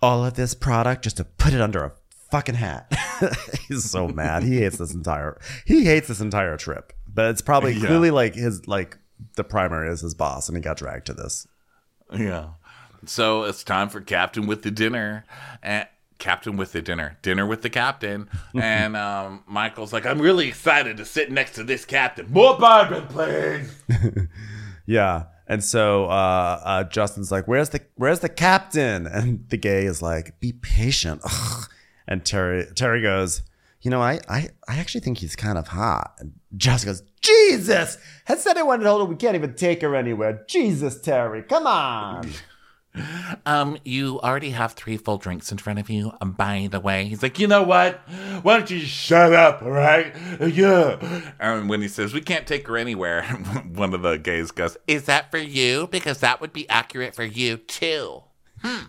all of this product just to put it under a fucking hat. He's so mad. He hates this entire he hates this entire trip. But it's probably Yeah. clearly like his like the primary is his boss, and he got dragged to this. yeah. So it's time for Captain with the dinner. And Captain with the dinner, dinner with the captain, and um, Michael's like, "I'm really excited to sit next to this captain. More bourbon, please." Yeah. And so uh, uh, Justin's like, "Where's the Where's the captain?" And the gay is like, "Be patient." Ugh. And Terry Terry goes, "You know, I I, I actually think he's kind of hot." And Justin goes, "Jesus! Has anyone told her we can't even take her anywhere? Jesus, Terry, come on!" Um, you already have three full drinks in front of you. Um, by the way, he's like, you know what? Why don't you shut up, all right? Yeah. And when he says we can't take her anywhere, one of the gays goes, Is that for you? Because that would be accurate for you too.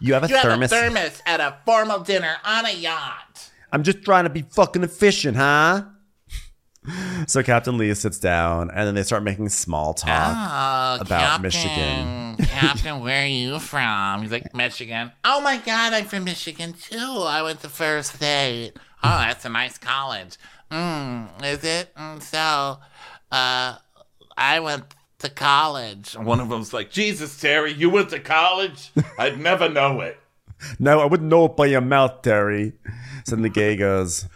You have a You have a thermos at a formal dinner on a yacht. I'm just trying to be fucking efficient, huh? So Captain Lee sits down, and then they start making small talk. Oh, About Captain, Michigan. Captain, where are you from? He's like, Michigan. Oh my God, I'm from Michigan too. I went to Ferris State. Oh, that's a nice college. Mm, is it? Mm, so, uh, I went to college. one of them's like, Jesus, Terry, you went to college? I'd never know it. No, I wouldn't know it by your mouth, Terry. So the gay goes,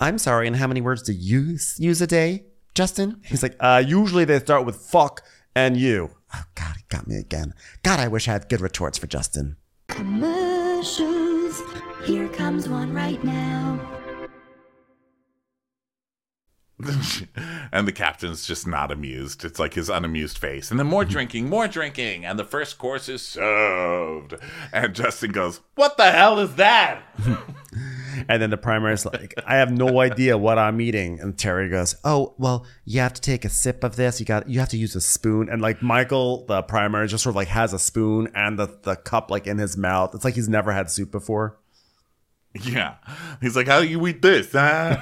I'm sorry, and how many words do you use a day, Justin? he's like, uh, usually they start with fuck and you. Oh, God, he got me again. God, I wish I had good retorts for Justin. Commercials. Here comes one right now. and the captain's just not amused. It's like his unamused face. And then more mm-hmm. drinking, more drinking, and the first course is served. And Justin goes, What the hell is that? And then the primary's like, I have no idea what I'm eating. And Terry goes, Oh, well, you have to take a sip of this. You got you have to use a spoon. and like Michael, the primary, just sort of like has a spoon and the, the cup like in his mouth. It's like he's never had soup before. Yeah. He's like, How do you eat this? Huh?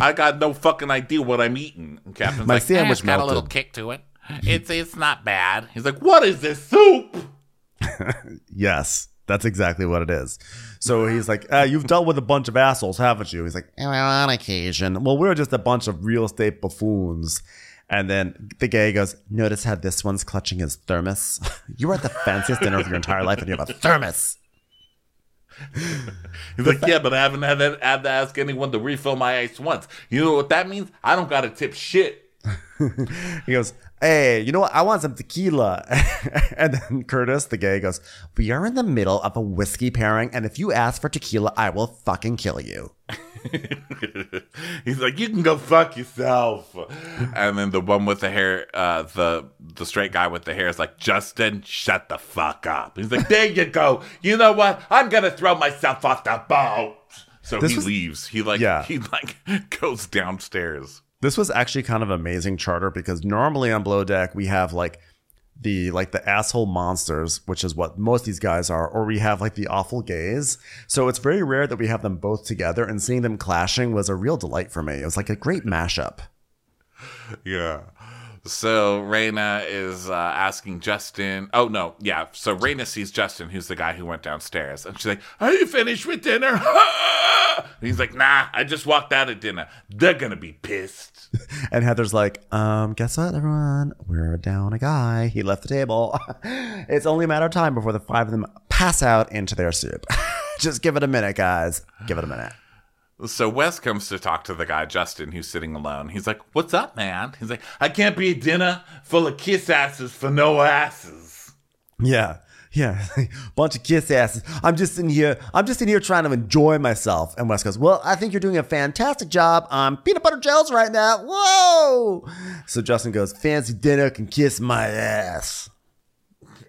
I got no fucking idea what I'm eating. And Captain's My like, sandwich Eh, it's got a little kick to it. It's it's not bad. He's like, What is this soup? Yes, that's exactly what it is. So he's like, uh, You've dealt with a bunch of assholes, haven't you? He's like, Well, on occasion. Well, we're just a bunch of real estate buffoons. And then the gay goes, Notice how this one's clutching his thermos? You were at the fanciest dinner of your entire life and you have a thermos. He's like, Yeah, but I haven't had, that, had to ask anyone to refill my ice once. You know what that means? I don't got to tip shit. He goes, Hey, you know what? I want some tequila. and then Curtis, the gay, goes, We are in the middle of a whiskey pairing, and if you ask for tequila, I will fucking kill you. He's like, you can go fuck yourself. And then the one with the hair, uh, the the straight guy with the hair is like, Justin, shut the fuck up. He's like, there you go. You know what? I'm gonna throw myself off the boat. So This he was- leaves. He like Yeah. he like goes downstairs. This was actually kind of amazing charter because normally on Below Deck we have like the like the asshole monsters, which is what most of these guys are, or we have like the awful gays. So it's very rare that we have them both together, and seeing them clashing was a real delight for me. It was like a great mashup. Yeah. So Rayna is uh, asking Justin. Oh no, yeah. So Rayna sees Justin, who's the guy who went downstairs, and she's like, "Are you finished with dinner?" and he's like, "Nah, I just walked out of dinner. They're gonna be pissed." And Heather's like, um, guess what, everyone? We're down a guy. He left the table. it's only a matter of time before the five of them pass out into their soup. Just give it a minute, guys. Give it a minute. So Wes comes to talk to the guy Justin, who's sitting alone. He's like, "What's up, man?" He's like, "I can't be at dinner full of kiss asses for no asses." Yeah. Yeah. Bunch of kiss asses. I'm just in here. I'm just in here trying to enjoy myself. And Wes goes, Well, I think you're doing a fantastic job on peanut butter gels right now. Whoa. So Justin goes, Fancy dinner can kiss my ass.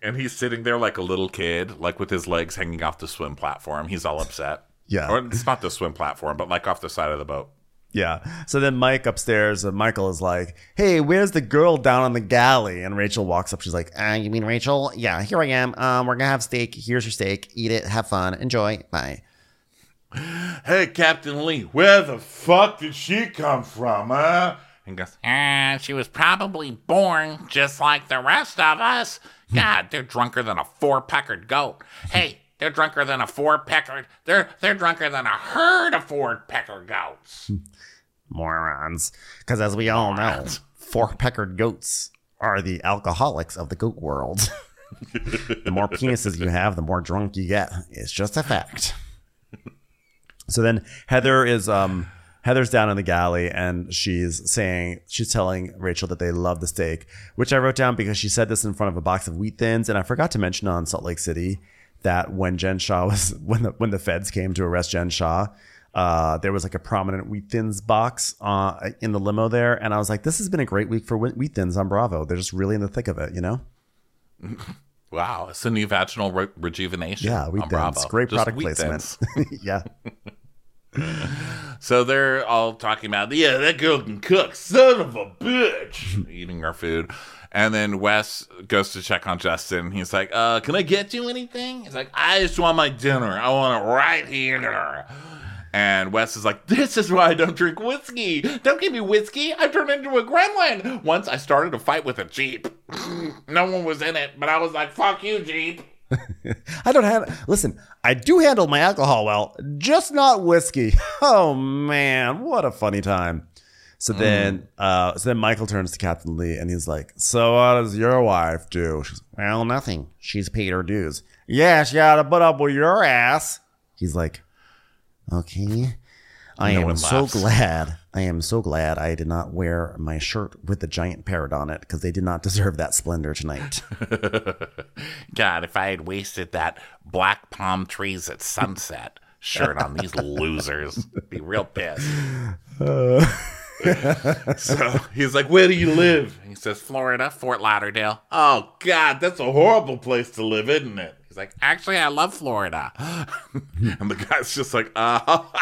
And he's sitting there like a little kid, like with his legs hanging off the swim platform. He's all upset. Yeah. Or it's not the swim platform, but like off the side of the boat. Yeah. So then Mike upstairs, uh, Michael is like, Hey, where's the girl down on the galley? And Rachel walks up. She's like, Uh, you mean Rachel? Yeah, here I am. Um, we're gonna have steak. Here's your steak. Eat it. Have fun. Enjoy. Bye. Hey, Captain Lee, where the fuck did she come from, huh? And goes, And she was probably born just like the rest of us. God, they're drunker than a four-peckered goat. Hey, they're drunker than a four-peckered. They're they're drunker than a herd of four-peckered goats. Morons. Because as we all know, four peckered goats are the alcoholics of the goat world. the more penises you have, the more drunk you get. It's just a fact. So then Heather is um Heather's down in the galley and she's saying she's telling Rachel that they love the steak, which I wrote down because she said this in front of a box of wheat thins, and I forgot to mention on Salt Lake City that when Jen Shah was when the when the feds came to arrest Jen Shah, uh, there was like a prominent wheat thins box uh, in the limo there, and I was like, this has been a great week for wheat thins on Bravo. They're just really in the thick of it, you know. Wow, it's a new vaginal re- rejuvenation. Yeah, wheat on thins. Bravo. Great Just product placement. yeah. So they're all talking about, yeah, that girl can cook, son of a bitch, eating our food. And then Wes goes to check on Justin. He's like, uh, can I get you anything? He's like, I just want my dinner. I want it right here. And Wes is like, this is why I don't drink whiskey. Don't give me whiskey. I turned into a gremlin. Once I started a fight with a Jeep. no one was in it, but I was like, fuck you, Jeep. I don't have. Listen, I do handle my alcohol well, just not whiskey. Oh man, what a funny time. So then, uh, so then Michael turns to Captain Lee and he's like, "So what does your wife do?" She's, "Well, nothing. She's paid her dues. Yeah, she got to put up with your ass." He's like, "Okay." I No am so glad. I am so glad I did not wear my shirt with the giant parrot on it because they did not deserve that splendor tonight. God, if I had wasted that black palm trees at sunset shirt on these losers, I'd be real pissed. so he's like, Where do you live? He says, Florida, Fort Lauderdale. Oh, God, that's a horrible place to live, isn't it? He's like, Actually, I love Florida. and the guy's just like, Oh.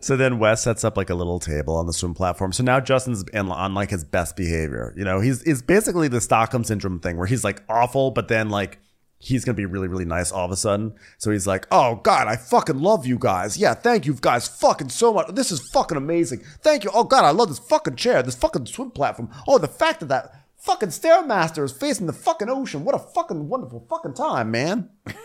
So then Wes sets up like a little table on the swim platform. So now Justin's in, on like his best behavior. You know, he's is basically the Stockholm syndrome thing where he's like awful, but then like he's gonna be really really nice all of a sudden. So he's like, "Oh God, I fucking love you guys. Yeah, thank you guys fucking so much. This is fucking amazing. Thank you. Oh God, I love this fucking chair, this fucking swim platform. Oh, the fact that that fucking stairmaster is facing the fucking ocean. What a fucking wonderful fucking time, man."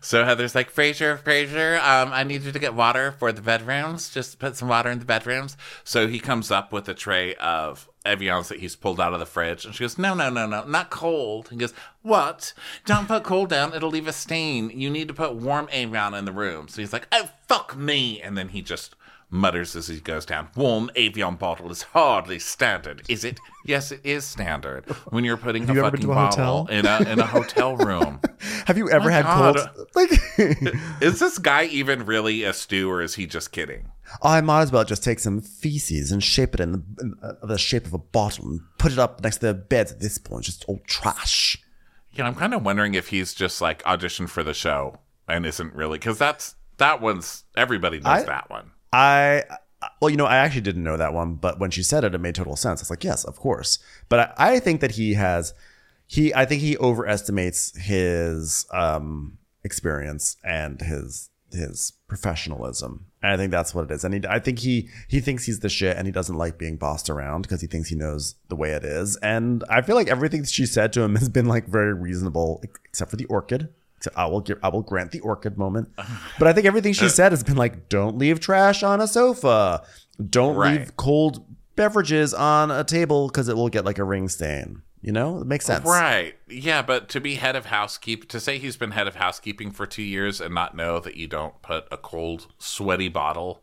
So Heather's like, Fraser, Fraser, um, I need you to get water for the bedrooms. Just put some water in the bedrooms. So he comes up with a tray of Evians that he's pulled out of the fridge. And she goes, No, no, no, no, not cold. He goes, What? Don't put cold down. It'll leave a stain. You need to put warm Evian in the room. So he's like, Oh, fuck me. And then he just mutters as he goes down, Warm Evian bottle is hardly standard, is it? Yes, it is standard. When you're putting a you fucking a bottle hotel? in a, in a hotel room. Have you ever My had God. cold? Like. Is this guy even really a stew, or is he just kidding? I might as well just take some feces and shape it in the, in uh, the shape of a bottle and put it up next to the beds at this point. Just old trash. Yeah, I'm kind of wondering if he's just like auditioned for the show and isn't really because that's that one's everybody knows I- that one. I, well, you know, I actually didn't know that one, but when she said it, it made total sense. It's like, yes, of course. But I, I think that he has, he, I think he overestimates his um, experience and his his professionalism. And I think that's what it is. And he, I think he he thinks he's the shit, and he doesn't like being bossed around because he thinks he knows the way it is. And I feel like everything she said to him has been like very reasonable, except for the orchid. I will give, I will grant the orchid moment. But I think everything she uh, said has been like, don't leave trash on a sofa, don't Right. leave cold beverages on a table because it will get like a ring stain. You know, it makes sense. Right. Yeah, but to be head of housekeep, to say he's been head of housekeeping for two years and not know that you don't put a cold, sweaty bottle.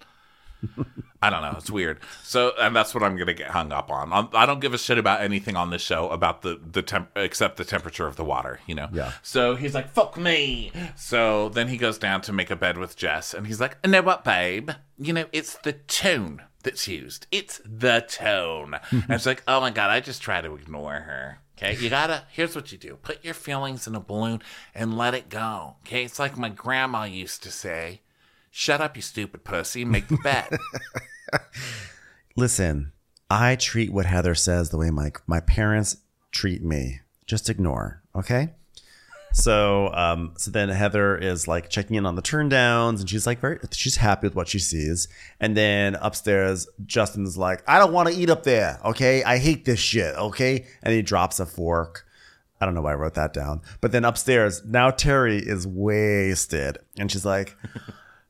I don't know. It's weird. So, and that's what I'm gonna get hung up on. I'm, I don't give a shit about anything on this show about the the temp except the temperature of the water. You know. Yeah. So he's like, "Fuck me." So then he goes down to make a bed with Jess, and he's like, "You know what, babe? You know, it's the tone that's used. It's the tone." and it's like, "Oh my god, I just try to ignore her." Okay, you gotta. Here's what you do: put your feelings in a balloon and let it go. Okay, it's like my grandma used to say. Shut up, you stupid pussy. Make the bed. Listen, I treat what Heather says the way my my parents treat me. Just ignore, okay? So, um, so then Heather is like checking in on the turn downs, and she's like very, she's happy with what she sees. And then upstairs, Justin's like, I don't want to eat up there, okay? I hate this shit, okay? And he drops a fork. I don't know why I wrote that down. But then upstairs, now Terry is wasted, and she's like.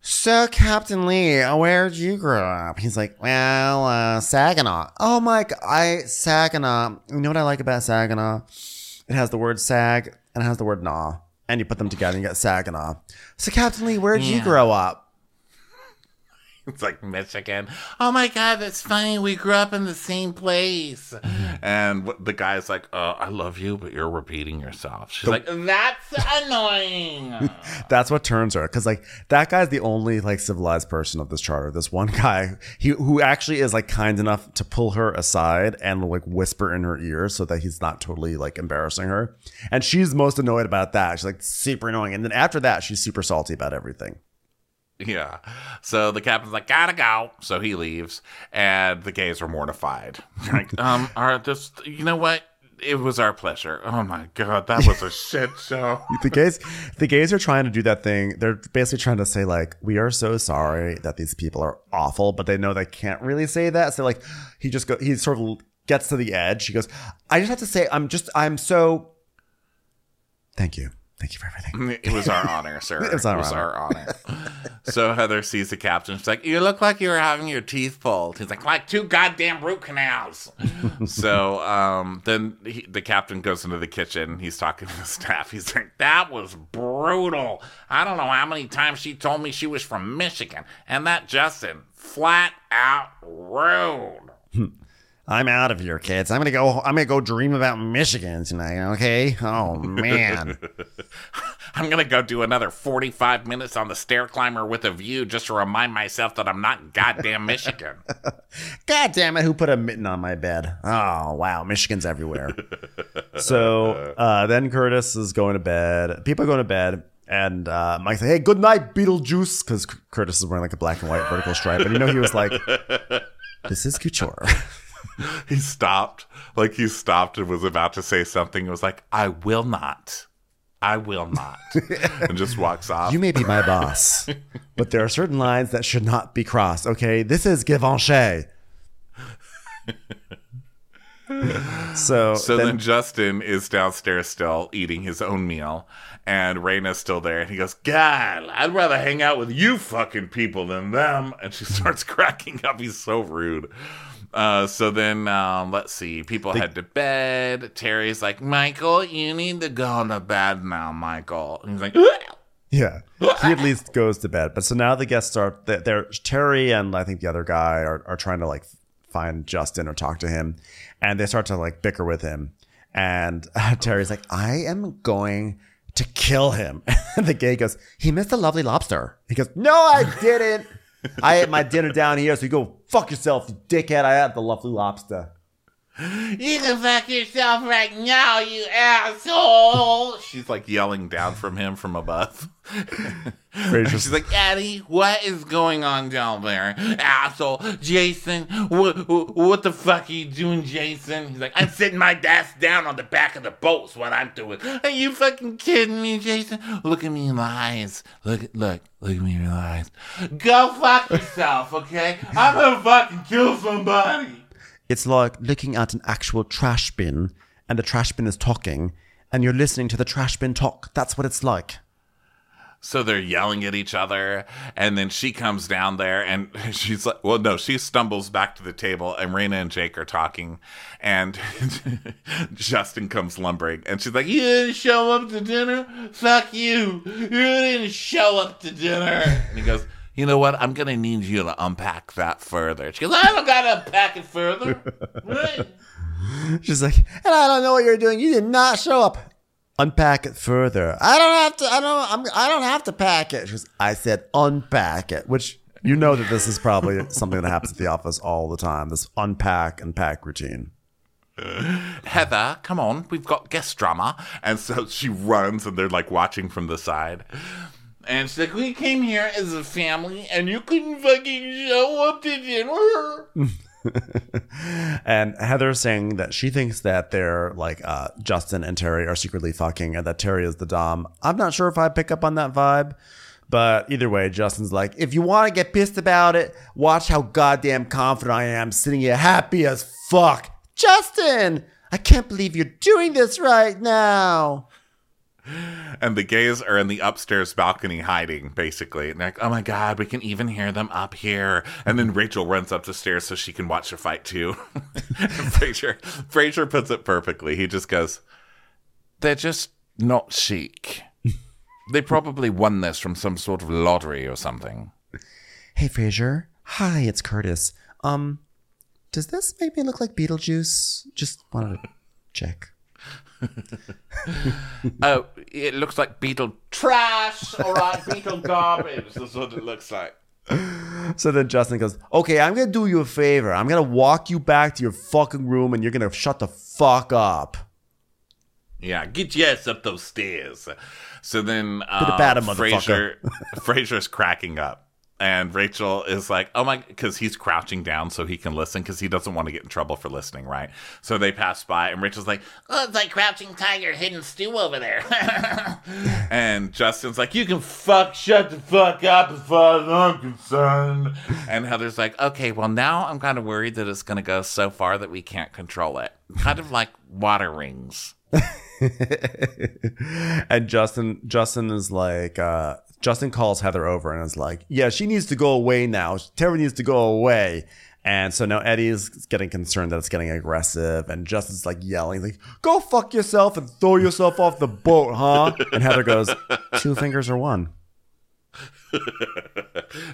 So, Captain Lee, where'd you grow up? He's like, well, uh, Saginaw. Oh my, I, Saginaw. You know what I like about Saginaw? It has the word sag and it has the word gnaw. And you put them together and you get Saginaw. So, Captain Lee, where'd you grow up? It's like Michigan. Oh my god, that's funny. We grew up in the same place. And the guy's like, uh, "I love you, but you're repeating yourself." She's like, That's annoying. That's what turns her because like that guy's the only like civilized person of this charter. This one guy, he who actually is like kind enough to pull her aside and like whisper in her ear so that he's not totally like embarrassing her. And she's most annoyed about that. She's like super annoying. And then after that, she's super salty about everything. "Yeah." So the captain's like, "Gotta go." So he leaves, and the gays are mortified. like, um, are this? You know what? It was our pleasure. Oh my god, that was a shit show. the gays the gays are trying to do that thing they're basically trying to say like we are so sorry that these people are awful but they know they can't really say that so like he just go he sort of gets to the edge he goes i just have to say i'm just i'm so thank you thank you for everything It was our honor, sir. It was our honor. so Heather sees the captain. She's like, "You look like you were having your teeth pulled." He's like, like two goddamn root canals. So um, then he, the captain goes into the kitchen. He's talking to the staff. He's like, That was brutal. I don't know how many times she told me she was from Michigan. And that Justin, flat out rude. I'm out of here, kids. I'm gonna go. I'm gonna go dream about Michigan tonight. Okay. Oh man. I'm gonna go do another 45 minutes on the stair climber with a view just to remind myself that I'm not goddamn Michigan. God damn it! Who put a mitten on my bed? Oh wow, Michigan's everywhere. so uh, then curtis is going to bed people are going to bed and uh, Mike's like, "Hey, good night, Beetlejuice," because Curtis is wearing like a black and white vertical stripe, and you know he was like, "This is couture." he stopped, like he stopped and was about to say something. It was like, "I will not." I will not. and just walks off. You may be my boss, but there are certain lines that should not be crossed. Okay, this is Givenchy. so So then, then, Justin is downstairs still eating his own meal, and Rayna's still there, and he goes, "God, I'd rather hang out with you fucking people than them." And she starts cracking up. He's so rude. Uh, so then, um, let's see. People head to bed. Terry's like, "Michael, you need to go to bed now, Michael." And he's like, yeah, he at least goes to bed. But so now the guests are they're, they're Terry and I think the other guy are, are trying to like find Justin or talk to him, and they start to like bicker with him. And Terry's like, "I am going." To kill him. And the gay goes, He missed a lovely lobster. He goes, No, I didn't. I ate my dinner down here, so you go fuck yourself, you dickhead. I had the lovely lobster. You can fuck yourself right now, you asshole. she's like yelling down from him from above. She's like, Eddie, what is going on down there? Asshole. Jason, what, what the fuck are you doing, Jason? He's like, I'm sitting my ass down on the back of the boat's what I'm doing. Are you fucking kidding me, Jason? Look at me in the eyes. Look, look, look at me in the eyes. Go fuck yourself, okay? I'm gonna fucking kill somebody. It's like looking at an actual trash bin and the trash bin is talking and you're listening to the trash bin talk. That's what it's like. So they're yelling at each other, and then she comes down there, and she's like, "Well, no." She stumbles back to the table, and Rayna and Jake are talking, and Justin comes lumbering, and she's like, You didn't show up to dinner? Fuck you. You didn't show up to dinner. and he goes, "You know what? I'm gonna need you to unpack that further." She goes, I don't got to unpack it further. Right? She's like, and I don't know what you're doing. You did not show up. Unpack it further. I don't have to. I don't. I'm, I don't have to pack it. She goes, I said unpack it, which you know that this is probably something that happens at the office all the time. This unpack and pack routine. Heather, come on, we've got guest drama. And so she runs, and they're like watching from the side. And she's like, We came here as a family, and you couldn't fucking show up to dinner. And Heather's saying that she thinks that they're like uh, Justin and Terry are secretly fucking, and that Terry is the dom. I'm not sure if I pick up on that vibe, but either way, Justin's like, if you want to get pissed about it, watch how goddamn confident I am, sitting here happy as fuck. Justin, I can't believe you're doing this right now. And the gays are in the upstairs balcony hiding, basically. And they're like, oh my God, we can even hear them up here. And then Rachel runs up the stairs so she can watch the fight too. Fraser, Fraser puts it perfectly. He just goes, they're just not chic. They probably won this from some sort of lottery or something. Hey, Fraser, Hi, it's Curtis. Um, does this make me look like Beetlejuice? Just wanted to check. Oh, it looks like beetle trash. All right, beetle garbage. That's what it looks like. So then Justin goes, Okay, I'm going to do you a favor. I'm going to walk you back to your fucking room and you're going to shut the fuck up. Yeah, get your ass up those stairs. So then uh, Fraser. Fraser's cracking up. And Rachel is like, oh my, because he's crouching down so he can listen because he doesn't want to get in trouble for listening, right? So they pass by, and Rachel's like, Oh, it's like Crouching Tiger, Hidden Stew over there. and Justin's like, you can fuck, shut the fuck up as far as I'm concerned. And Heather's like, okay, well, now I'm kind of worried that it's going to go so far that we can't control it. Kind of like water rings. and Justin Justin is like uh Justin calls Heather over and is like, "Yeah, she needs to go away now. Terry needs to go away." And so now Eddie is getting concerned that it's getting aggressive, and Justin's like yelling, like, "Go fuck yourself and throw yourself off the boat, huh?" And Heather goes, two fingers or one."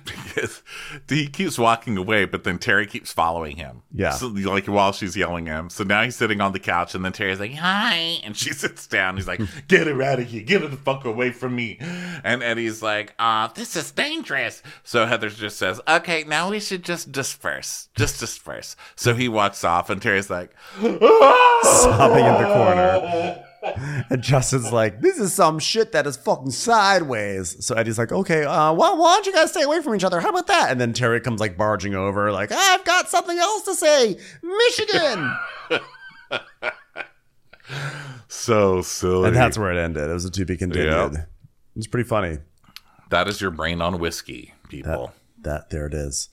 Because he keeps walking away, but then Terry keeps following him. Yeah. So, like while she's yelling at him. So now he's sitting on the couch, and then Terry's like, "Hi," and she sits down. He's like, "Get her out of here! Get her the fuck away from me!" And Eddie's like, "Ah, this is dangerous." So Heather just says, "Okay, now we should just disperse, just disperse." So he walks off, and Terry's like, sobbing in the corner. And Justin's like, this is some shit that is fucking sideways. So Eddie's like, okay, uh, well, why don't you guys stay away from each other? How about that? And then Terry comes like barging over, like, I've got something else to say. Michigan. "So silly." and that's where it ended. It was a to be continued. Yep. It was pretty funny. that is your brain on whiskey, people. that there it is.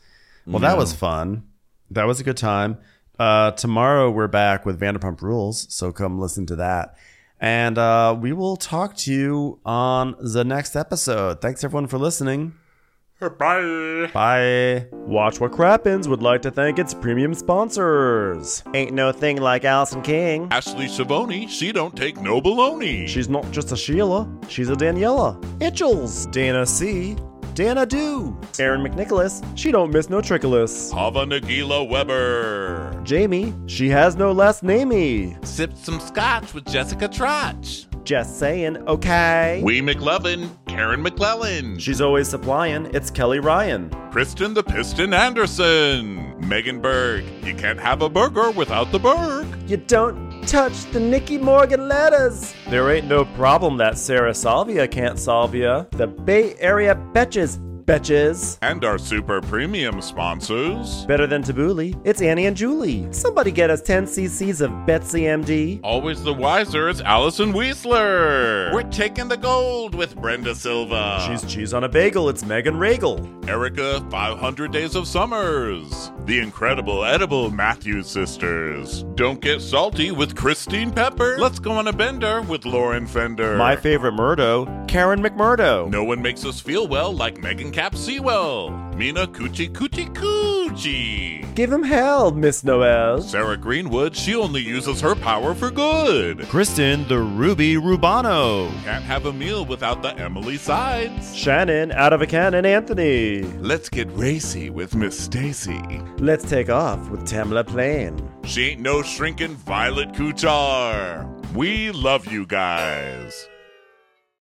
Well, that was fun. That was a good time. Uh, tomorrow we're back with Vanderpump Rules, so come listen to that. And uh, we will talk to you on the next episode. Thanks everyone for listening. Bye. Bye. Watch What Crappens would like to thank its premium sponsors. Ain't no thing like Allison King. Ashley Savoni, she don't take no baloney. She's not just a Sheila, she's a Daniela. Itchels, Dana C, Dana Do, Aaron McNicholas, she don't miss no trickolas. Hava Nagila Weber. Jamie, she has no last namey. Sipped some scotch with Jessica Trotch. Just saying, okay. Wee McLevin, Karen McClellan, She's always supplying, it's Kelly Ryan. Kristen the Piston Anderson, Megan Berg. You can't have a burger without the Berg. You don't touch the Nicky Morgan letters. There ain't no problem that Sarah Salvia can't solve ya. The Bay Area betches, betches. And our super premium sponsors. Better than Tabbouleh, it's Annie and Julie. Somebody get us 10 cc's of Betsy MD. Always the wiser, it's Allison Weisler. We're taking the gold with Brenda Silva. She's cheese on a bagel, it's Megan Regal. Erica, 500 Days of Summers. The incredible edible Matthews sisters. Don't get salty with Christine Pepper. Let's go on a bender with Lauren Fender. My favorite Murdo, Karen McMurdo. No one makes us feel well like Megan Cap Sewell. Mina Coochie Coochie Coochie. Give him hell, Miss Noel. Sarah Greenwood, she only uses her power for good. Kristen, the Ruby Rubano. Can't have a meal without the Emily sides. Shannon, out of a cannon, Anthony. Let's get racy with Miss Stacy. Let's take off with Tamla Plain. She ain't no shrinking Violet Kuchar. We love you guys.